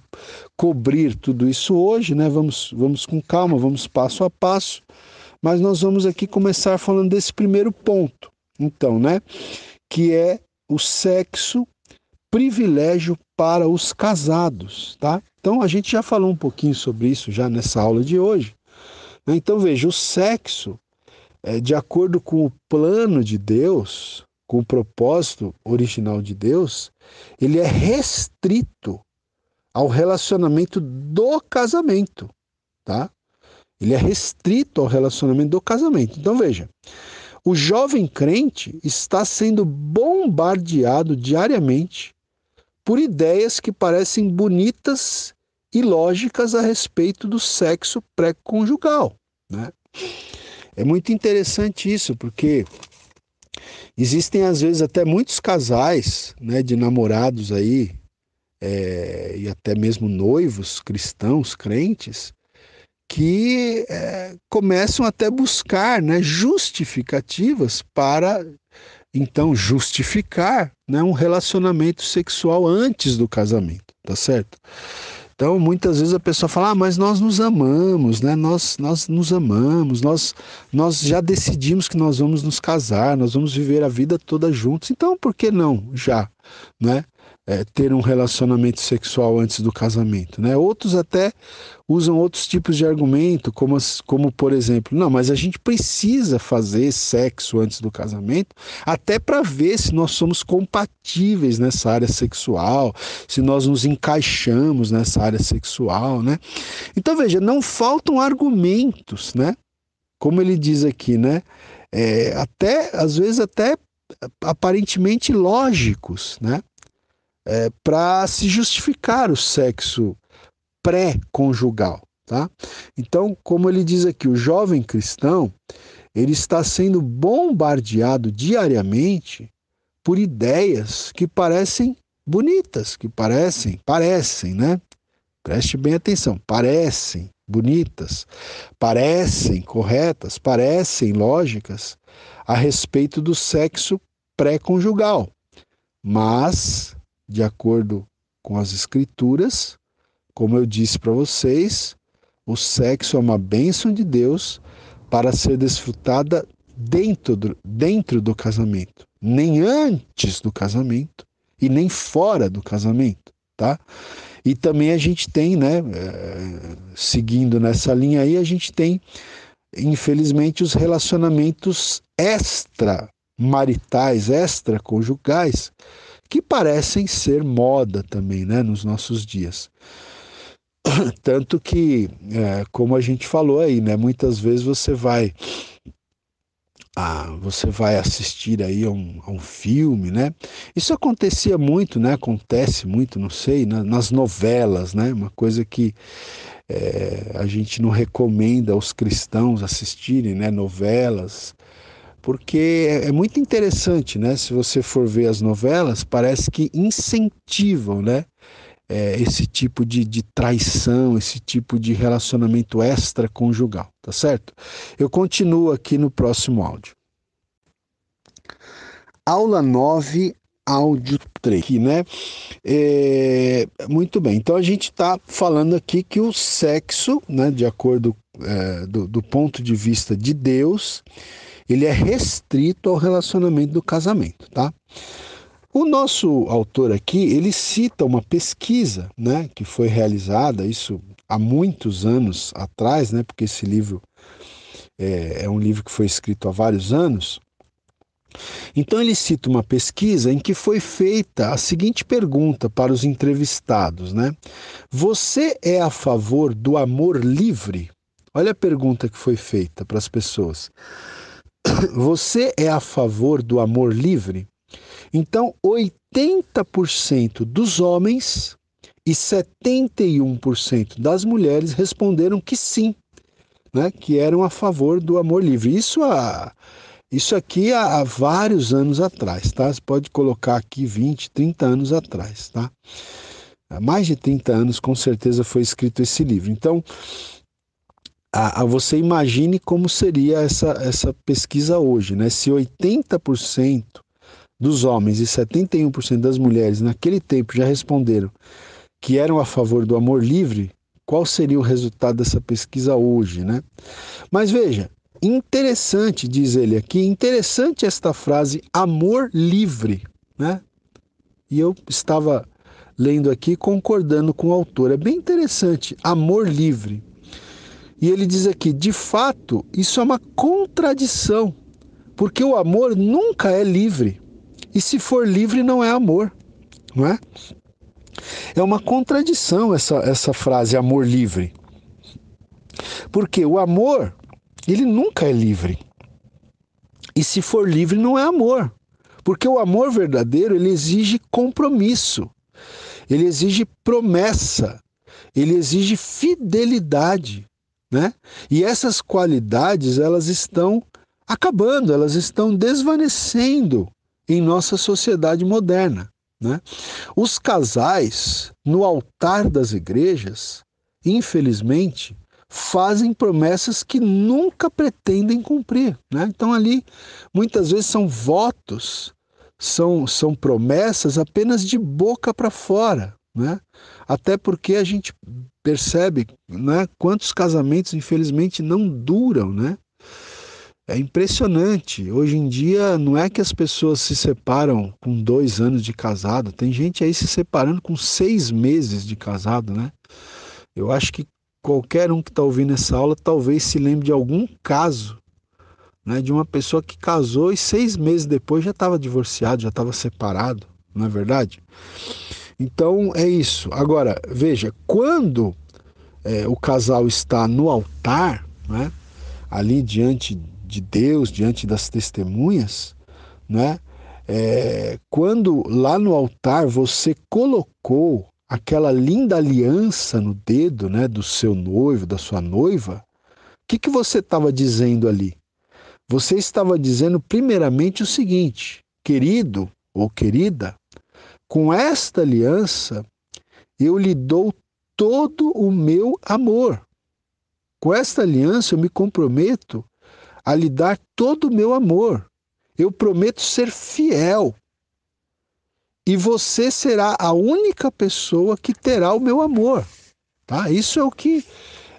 cobrir tudo isso hoje, né? Vamos, vamos com calma, vamos passo a passo, mas nós vamos aqui começar falando desse primeiro ponto. Então, né? Que é o sexo privilégio para os casados, tá? Então a gente já falou um pouquinho sobre isso já nessa aula de hoje. Né? Então veja, o sexo, é, de acordo com o plano de Deus, com o propósito original de Deus, ele é restrito ao relacionamento do casamento, tá? Ele é restrito ao relacionamento do casamento. Então veja, o jovem crente está sendo bombardeado diariamente por ideias que parecem bonitas e lógicas a respeito do sexo pré-conjugal, né? É muito interessante isso, porque existem às vezes até muitos casais, né, de namorados aí, é, e até mesmo noivos cristãos, crentes, que é, começam até buscar né, justificativas para então justificar né, um relacionamento sexual antes do casamento, tá certo? Então, muitas vezes a pessoa fala, ah, mas nós nos amamos, né? Nós, nós nos amamos, nós, nós já decidimos que nós vamos nos casar, nós vamos viver a vida toda juntos. Então, por que não já, né? É, ter um relacionamento sexual antes do casamento. Né? Outros até usam outros tipos de argumento, como, como por exemplo, não, mas a gente precisa fazer sexo antes do casamento, até para ver se nós somos compatíveis nessa área sexual, se nós nos encaixamos nessa área sexual, né? Então veja, não faltam argumentos, né? Como ele diz aqui, né? É, até às vezes até aparentemente lógicos, né? É, para se justificar o sexo pré-conjugal. tá? Então, como ele diz aqui, o jovem cristão, ele está sendo bombardeado diariamente por ideias que parecem bonitas, que parecem, parecem, né? Preste bem atenção, parecem bonitas, parecem corretas, parecem lógicas a respeito do sexo pré-conjugal. Mas, de acordo com as escrituras, como eu disse para vocês, o sexo é uma bênção de Deus para ser desfrutada dentro do, dentro do casamento, nem antes do casamento e nem fora do casamento, tá? E também a gente tem, né, eh, seguindo nessa linha aí, a gente tem, infelizmente, os relacionamentos extramaritais, extraconjugais, que parecem ser moda também, né, nos nossos dias. *coughs* Tanto que, é, como a gente falou aí, né, muitas vezes você vai ah, você vai assistir aí a um, a um, filme, né? Isso acontecia muito, né? Acontece muito, não sei, na, nas novelas, né? Uma coisa que é, a gente não recomenda aos cristãos assistirem, né? Novelas, porque é, é muito interessante, né? Se você for ver as novelas, parece que incentivam, né? É, esse tipo de, de, traição, esse tipo de relacionamento extraconjugal, tá certo? Eu continuo aqui no próximo áudio. Aula 9, áudio 3, aqui, né? É, muito bem, então a gente está falando aqui que o sexo, né, de acordo é, do, do ponto de vista de Deus, ele é restrito ao relacionamento do casamento, tá? O nosso autor aqui, ele cita uma pesquisa, né, que foi realizada, isso há muitos anos atrás, né, porque esse livro é, é um livro que foi escrito há vários anos. Então ele cita uma pesquisa em que foi feita a seguinte pergunta para os entrevistados, né? Você é a favor do amor livre? Olha a pergunta que foi feita para as pessoas. *coughs* Você é a favor do amor livre? Então, 80% dos homens e 71% das mulheres responderam que sim, né, que eram a favor do amor livre. Isso, há, isso aqui há, há vários anos atrás, tá? Você pode colocar aqui 20, 30 anos atrás, tá? Há mais de 30 anos, com certeza, foi escrito esse livro. Então, a, a você imagine como seria essa, essa pesquisa hoje, né? Se 80% dos homens e 71% das mulheres naquele tempo já responderam que eram a favor do amor livre, qual seria o resultado dessa pesquisa hoje, né? Mas veja, interessante, diz ele aqui, interessante esta frase amor livre, né? E eu estava lendo aqui concordando com o autor, é bem interessante, amor livre. E ele diz aqui, de fato, isso é uma contradição, porque o amor nunca é livre. E se for livre, não é amor, não é? É uma contradição essa, essa frase amor livre. Porque o amor, ele nunca é livre. E se for livre, não é amor. Porque o amor verdadeiro, ele exige compromisso. Ele exige promessa. Ele exige fidelidade, né? E essas qualidades, elas estão acabando, elas estão desvanecendo em nossa sociedade moderna. Né? Os casais, no altar das igrejas, infelizmente, fazem promessas que nunca pretendem cumprir. Né? Então, ali, muitas vezes são votos, são, são promessas apenas de boca para fora. Né? Até porque a gente percebe né, quantos casamentos, infelizmente, não duram. Né? É impressionante. Hoje em dia, não é que as pessoas se separam com dois anos de casado, tem gente aí se separando com seis meses de casado, né? Eu acho que qualquer um que está ouvindo essa aula talvez se lembre de algum caso né, de uma pessoa que casou e seis meses depois já estava divorciado, já estava separado, não é verdade? Então é isso. Agora, veja, quando é, o casal está no altar, né, ali diante de Deus, diante das testemunhas, né? É, quando lá no altar você colocou aquela linda aliança no dedo, né, do seu noivo, da sua noiva, o que, que você estava dizendo ali? Você estava dizendo primeiramente o seguinte, querido ou querida, com esta aliança eu lhe dou todo o meu amor. Com esta aliança eu me comprometo a lhe dar todo o meu amor. Eu prometo ser fiel. E você será a única pessoa que terá o meu amor. Tá? Isso é o que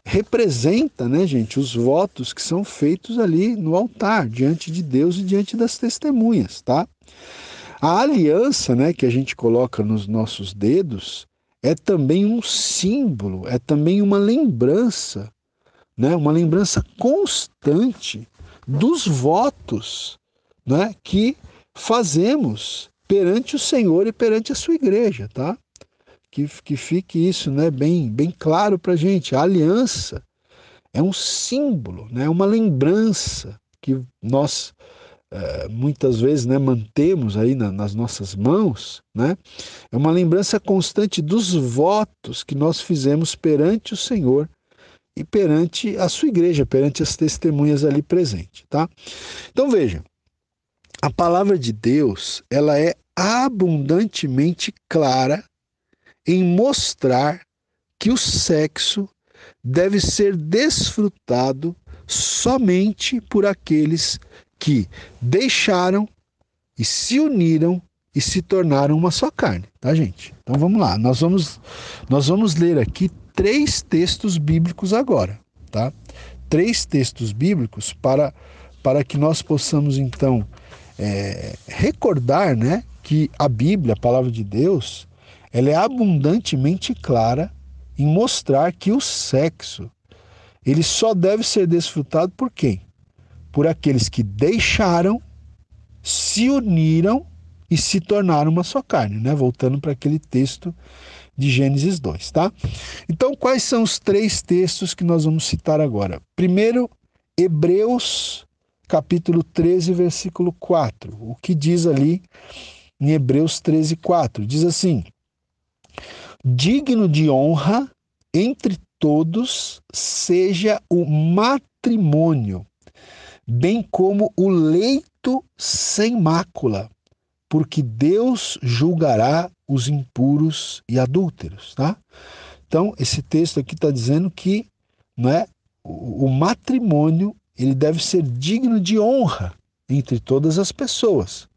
representa, né, gente, os votos que são feitos ali no altar, diante de Deus e diante das testemunhas, tá? A aliança, né, que a gente coloca nos nossos dedos, é também um símbolo, é também uma lembrança, né, uma lembrança constante dos votos, né, que fazemos perante o Senhor e perante a sua igreja, tá? que, que fique isso né, bem, bem claro para a gente. A aliança é um símbolo, né, uma lembrança que nós é, muitas vezes né, mantemos aí na, nas nossas mãos. Né, é uma lembrança constante dos votos que nós fizemos perante o Senhor e perante a sua igreja, perante as testemunhas ali presentes, tá? Então veja, a palavra de Deus, ela é abundantemente clara em mostrar que o sexo deve ser desfrutado somente por aqueles que deixaram e se uniram e se tornaram uma só carne, tá, gente? Então vamos lá, nós vamos nós vamos ler aqui três textos bíblicos agora, tá? Três textos bíblicos para para que nós possamos então é, recordar, né, que a Bíblia, a palavra de Deus, ela é abundantemente clara em mostrar que o sexo ele só deve ser desfrutado por quem? Por aqueles que deixaram, se uniram e se tornaram uma só carne, né? Voltando para aquele texto de Gênesis 2, tá? Então, quais são os três textos que nós vamos citar agora? Primeiro, Hebreus, capítulo 13, versículo 4. O que diz ali em Hebreus 13, 4? Diz assim: digno de honra entre todos seja o matrimônio, bem como o leito sem mácula, porque Deus julgará os impuros e adúlteros, tá? Então, esse texto aqui está dizendo que é, o, o matrimônio ele deve ser digno de honra entre todas as pessoas,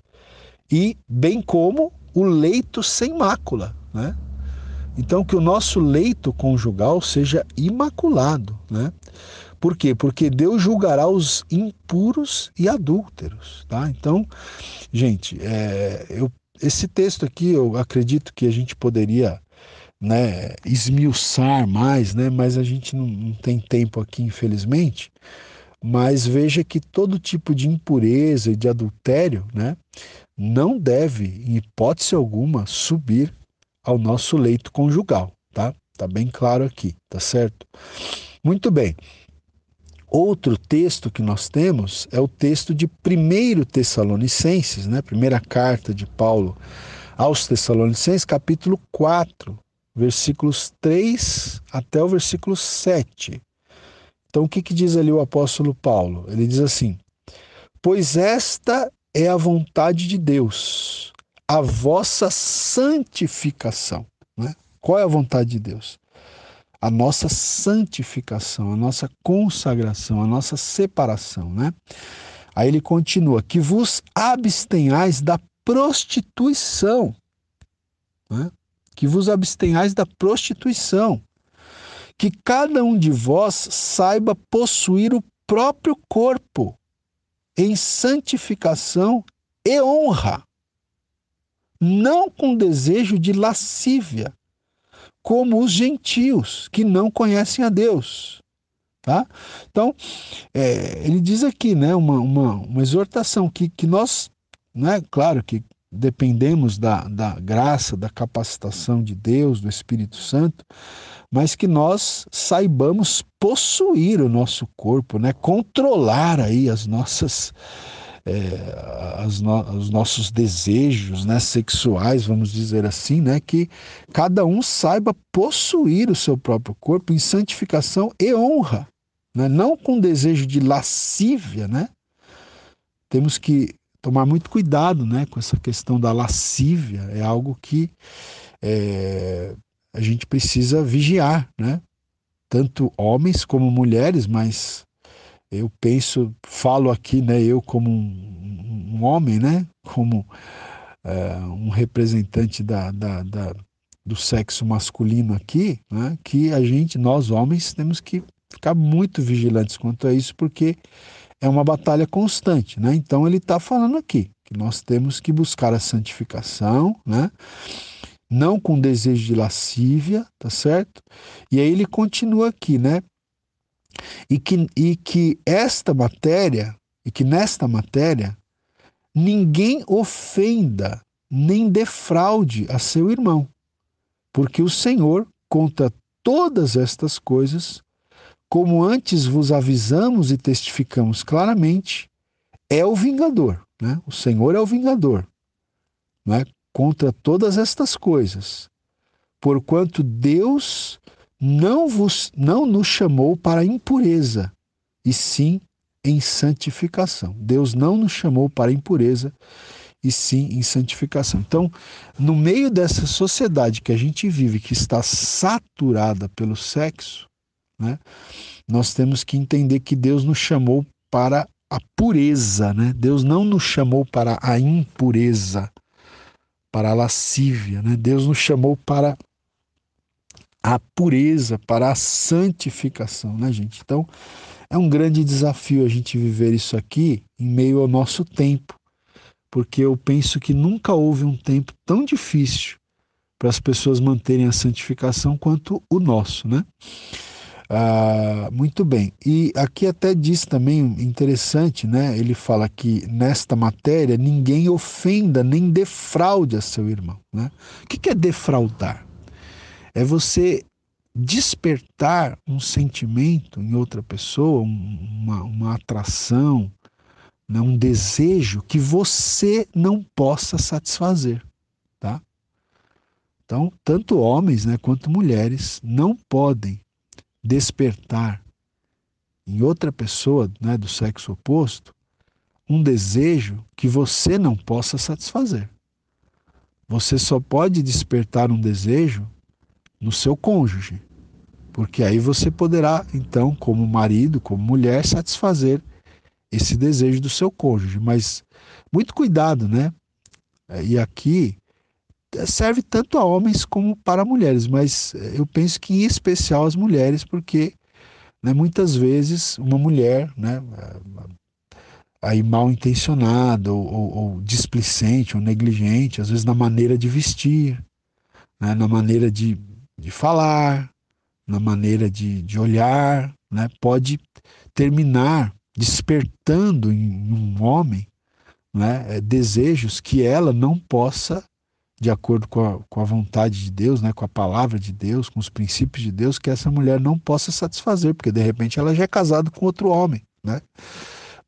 e bem como o leito sem mácula, né? Então, que o nosso leito conjugal seja imaculado, né? Por quê? Porque Deus julgará os impuros e adúlteros, tá? Então, gente, é, eu, esse texto aqui eu acredito que a gente poderia né, esmiuçar mais, né? Mas a gente não, não tem tempo aqui, infelizmente. Mas veja que todo tipo de impureza e de adultério, né, não deve, em hipótese alguma, subir ao nosso leito conjugal, tá? Tá bem claro aqui, tá certo? Muito bem. Outro texto que nós temos é o texto de 1 Tessalonicenses, né? Primeira carta de Paulo aos Tessalonicenses, capítulo 4, versículos 3 até o versículo 7. Então, o que, que diz ali o apóstolo Paulo? Ele diz assim: Pois esta é a vontade de Deus, a vossa santificação. Né? Qual é a vontade de Deus? A nossa santificação, a nossa consagração, a nossa separação. Né? Aí ele continua: que vos abstenhais da prostituição. Né? Que vos abstenhais da prostituição. Que cada um de vós saiba possuir o próprio corpo em santificação e honra não com desejo de lascívia, como os gentios que não conhecem a Deus. Tá? Então, é, ele diz aqui né, uma, uma, uma exortação que, que nós, né, claro que dependemos da, da graça, da capacitação de Deus, do Espírito Santo, mas que nós saibamos possuir o nosso corpo, né, controlar aí as nossas é, no, os nossos desejos né, sexuais, vamos dizer assim, né, que cada um saiba possuir o seu próprio corpo em santificação e honra, né, não com desejo de lascívia, né? Temos que tomar muito cuidado né, com essa questão da lascívia, é algo que é, a gente precisa vigiar, né? Tanto homens como mulheres, mas eu penso, falo aqui, né, eu como um, um homem, né, como é, um representante da, da, da, do sexo masculino aqui, né, que a gente, nós homens, temos que ficar muito vigilantes quanto a isso, porque é uma batalha constante, né? Então ele está falando aqui que nós temos que buscar a santificação, né? Não com desejo de lascívia, tá certo? E aí ele continua aqui, né? E que, e que esta matéria, e que nesta matéria, ninguém ofenda nem defraude a seu irmão, porque o Senhor, contra todas estas coisas, como antes vos avisamos e testificamos claramente, é o vingador. Né? O Senhor é o vingador né? contra todas estas coisas. Porquanto Deus não, vos, não nos chamou para impureza, e sim em santificação. Deus não nos chamou para impureza, e sim em santificação. Então, no meio dessa sociedade que a gente vive, que está saturada pelo sexo, né? Nós temos que entender que Deus nos chamou para a pureza, né? Deus não nos chamou para a impureza, para a lascívia, né? Deus nos chamou para a pureza, para a santificação, né, gente? Então, é um grande desafio a gente viver isso aqui em meio ao nosso tempo, porque eu penso que nunca houve um tempo tão difícil para as pessoas manterem a santificação quanto o nosso, né? Ah, muito bem. E aqui até diz também interessante, né? Ele fala que nesta matéria ninguém ofenda nem defraude a seu irmão. Né? O que é defraudar? É você despertar um sentimento em outra pessoa, uma, uma atração, né? um desejo que você não possa satisfazer. Tá? Então, tanto homens né, quanto mulheres não podem despertar em outra pessoa né, do sexo oposto um desejo que você não possa satisfazer. Você só pode despertar um desejo no seu cônjuge, porque aí você poderá, então, como marido, como mulher, satisfazer esse desejo do seu cônjuge. Mas muito cuidado, né? E aqui serve tanto a homens como para mulheres, mas eh, eu penso que em especial as mulheres, porque né, muitas vezes uma mulher, né, aí mal intencionada ou, ou, ou, displicente ou negligente, às vezes na maneira de vestir, né, na maneira de, de falar, na maneira de, de olhar, né, pode terminar despertando em um homem né, eh, desejos que ela não possa de acordo com a, com a vontade de Deus, né, com a palavra de Deus, com os princípios de Deus, que essa mulher não possa satisfazer, porque de repente ela já é casada com outro homem, né?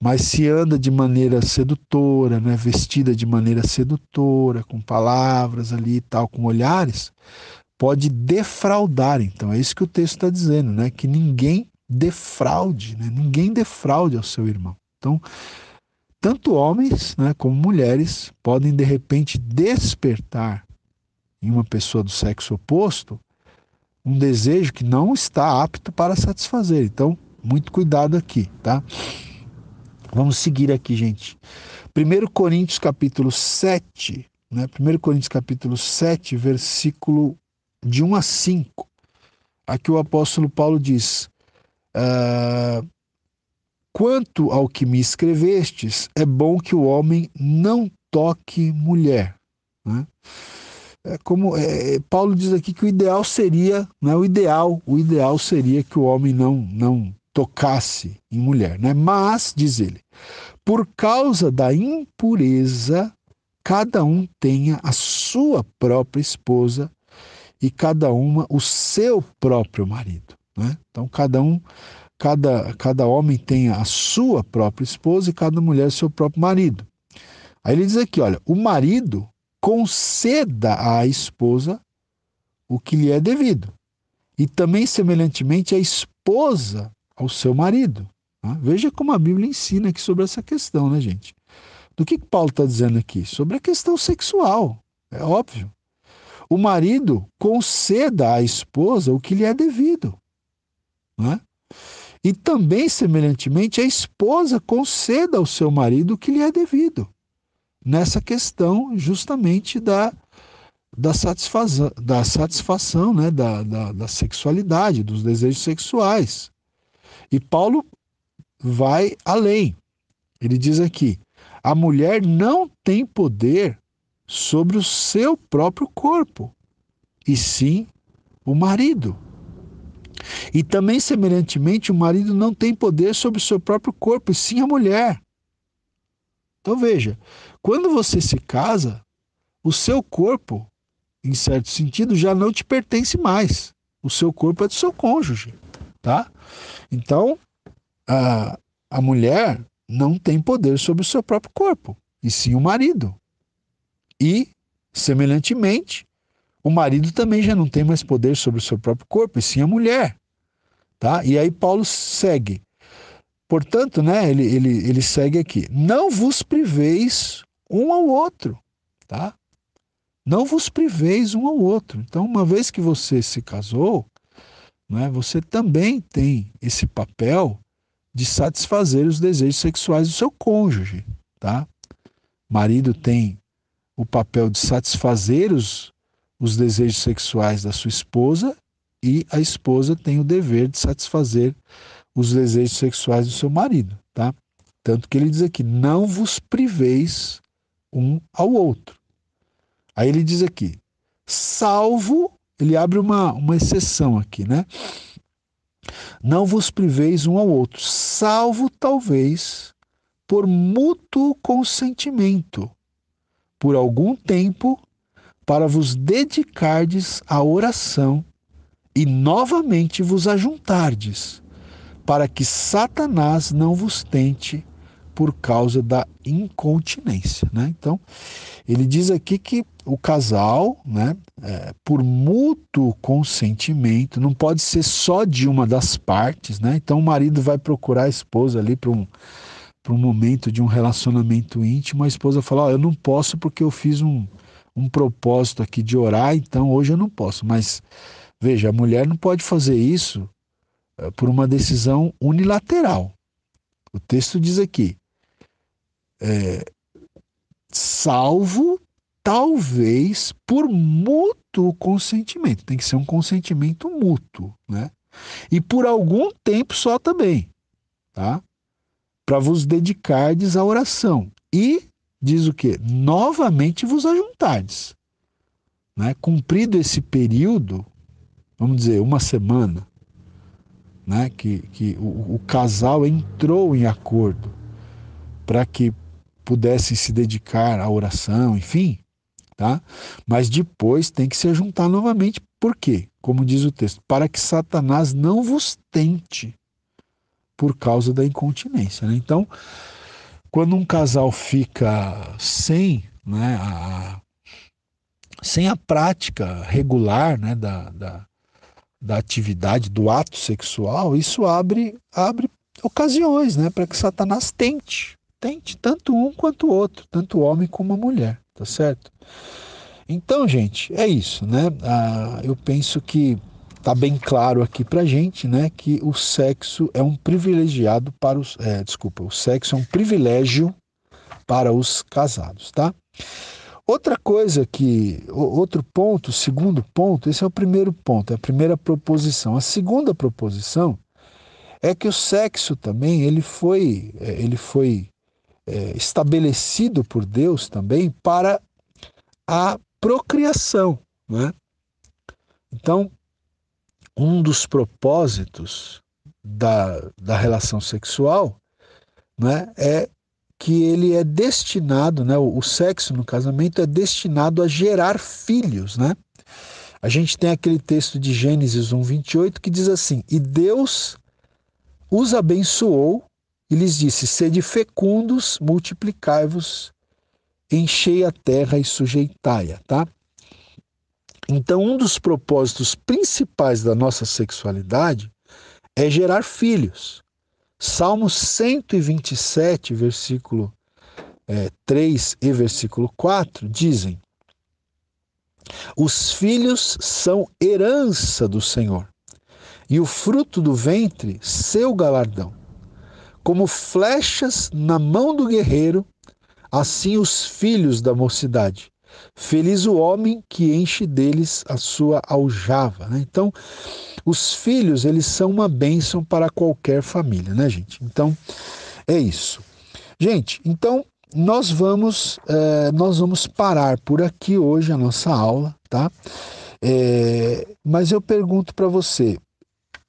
Mas se anda de maneira sedutora, né, vestida de maneira sedutora, com palavras ali e tal, com olhares, pode defraudar. Então é isso que o texto está dizendo, né? Que ninguém defraude, né? ninguém defraude ao seu irmão. Então tanto homens né, como mulheres podem de repente despertar em uma pessoa do sexo oposto um desejo que não está apto para satisfazer. Então, muito cuidado aqui, tá? Vamos seguir aqui, gente. 1 Coríntios capítulo 7, né? 1 Coríntios capítulo 7, versículo de 1 a 5. Aqui o apóstolo Paulo diz: uh, Quanto ao que me escrevestes, é bom que o homem não toque mulher. Né? É como é, Paulo diz aqui que o ideal seria, não é o ideal, o ideal seria que o homem não não tocasse em mulher, né? Mas diz ele, por causa da impureza, cada um tenha a sua própria esposa e cada uma o seu próprio marido, né? Então cada um cada, cada homem tenha a sua própria esposa e cada mulher seu próprio marido. Aí ele diz aqui, olha, o marido conceda à esposa o que lhe é devido. E também, semelhantemente, a esposa ao seu marido. Né? Veja como a Bíblia ensina aqui sobre essa questão, né, gente? Do que Paulo está dizendo aqui? Sobre a questão sexual, é óbvio. O marido conceda à esposa o que lhe é devido. Né? E também, semelhantemente, a esposa conceda ao seu marido o que lhe é devido nessa questão justamente da, da, satisfação, da satisfação né, da, da, da sexualidade, dos desejos sexuais. E Paulo vai além. Ele diz aqui: a mulher não tem poder sobre o seu próprio corpo, e sim o marido. E também, semelhantemente, o marido não tem poder sobre o seu próprio corpo, e sim a mulher. Então veja, quando você se casa, o seu corpo, em certo sentido, já não te pertence mais. O seu corpo é do seu cônjuge, tá? Então, a, a mulher não tem poder sobre o seu próprio corpo, e sim o marido. E, semelhantemente, o marido também já não tem mais poder sobre o seu próprio corpo, e sim a mulher. Tá? E aí Paulo segue. Portanto, né, ele, ele, ele segue aqui: não vos priveis um ao outro, tá? Não vos priveis um ao outro. Então, uma vez que você se casou, né, você também tem esse papel de satisfazer os desejos sexuais do seu cônjuge, tá? Marido tem o papel de satisfazer os, os desejos sexuais da sua esposa e a esposa tem o dever de satisfazer os desejos sexuais do seu marido, tá? Tanto que ele diz aqui: não vos priveis um ao outro. Aí ele diz aqui: salvo, ele abre uma, uma exceção aqui, né? Não vos priveis um ao outro, salvo talvez por mútuo consentimento, por algum tempo, para vos dedicardes à oração e novamente vos ajuntardes para que Satanás não vos tente por causa da incontinência. Né? Então, ele diz aqui que o casal, né, é, por mútuo consentimento, não pode ser só de uma das partes. Né? Então, o marido vai procurar a esposa ali para um, um momento de um relacionamento íntimo. A esposa fala: oh, Eu não posso porque eu fiz um, um propósito aqui de orar, então hoje eu não posso. Mas veja, a mulher não pode fazer isso eh, por uma decisão unilateral. O texto diz aqui: é, salvo talvez por mútuo consentimento. Tem que ser um consentimento mútuo, né? E por algum tempo só também, tá? Para vos dedicardes à oração. E diz o que? Novamente vos ajuntardes. Né? Cumprido esse período, vamos dizer, uma semana, né, que, que o, o casal entrou em acordo para que pudessem se dedicar à oração, enfim, tá? Mas depois tem que se juntar novamente, por quê? Como diz o texto, para que Satanás não vos tente por causa da incontinência. Né? Então, quando um casal fica sem, né, a, sem a prática regular né, da, da, da atividade, do ato sexual, isso abre, abre ocasiões né, para que Satanás tente. Tente tanto um quanto o outro, tanto o homem como a mulher, tá certo? Então, gente, é isso, né? Ah, eu penso que tá bem claro aqui pra gente, né, que o sexo é um privilegiado para os, é, desculpa, o sexo é um privilégio para os casados, tá? Outra coisa que, outro ponto, segundo ponto, esse é o primeiro ponto, é a primeira proposição. A segunda proposição é que o sexo também ele foi, é, ele foi é, estabelecido por Deus também para a procriação, né? Então, um dos propósitos da, da relação sexual né, é que ele é destinado, né, o, sexo no casamento é destinado a gerar filhos, né? A gente tem aquele texto de Gênesis 1:28 que diz assim: "E Deus os abençoou e lhes disse: Sede fecundos, multiplicai-vos, enchei a terra e sujeitai-a, tá? Então, um dos propósitos principais da nossa sexualidade é gerar filhos. Salmo 127, versículo é, 3 e versículo 4 dizem: Os filhos são herança do Senhor, e o fruto do ventre, seu galardão. Como flechas na mão do guerreiro, assim os filhos da mocidade. Feliz o homem que enche deles a sua aljava. Né? Então, os filhos, eles são uma bênção para qualquer família, né, gente? Então, é isso. Gente, então nós vamos é, nós vamos parar por aqui hoje a nossa aula, tá? É, mas eu pergunto para você,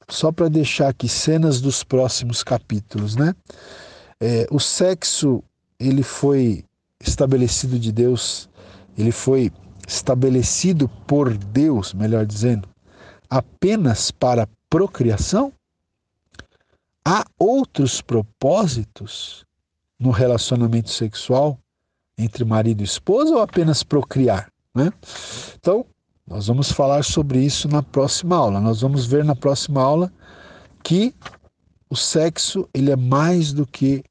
só para deixar aqui cenas dos próximos capítulos, né? É, o sexo ele foi estabelecido de Deus, ele foi estabelecido por Deus, melhor dizendo, apenas para procriação? Há outros propósitos no relacionamento sexual entre marido e esposa ou apenas procriar? Né? Então, nós vamos falar sobre isso na próxima aula. Nós vamos ver na próxima aula que o sexo ele é mais do que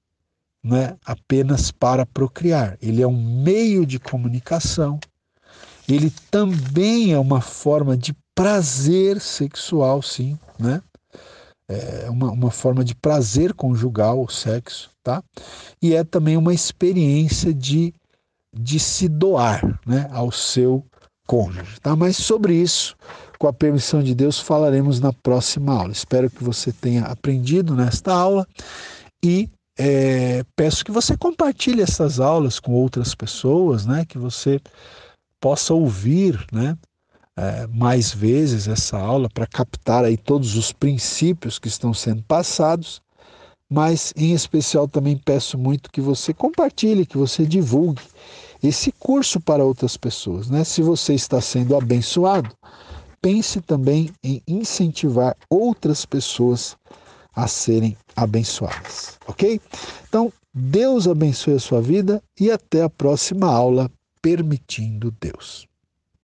né, apenas para procriar. Ele é um meio de comunicação. Ele também é uma forma de prazer sexual, sim, né? É uma, uma forma de prazer conjugal, o sexo, tá? E é também uma experiência de, de se doar, né, ao seu cônjuge, tá? Mas sobre isso, com a permissão de Deus, falaremos na próxima aula. Espero que você tenha aprendido nesta aula e é, peço que você compartilhe essas aulas com outras pessoas, né? Que você possa ouvir, né? É, mais vezes essa aula para captar aí todos os princípios que estão sendo passados, mas em especial também peço muito que você compartilhe, que você divulgue esse curso para outras pessoas, né? Se você está sendo abençoado, pense também em incentivar outras pessoas a serem abençoadas, ok? Então, Deus abençoe a sua vida e até a próxima aula, permitindo Deus.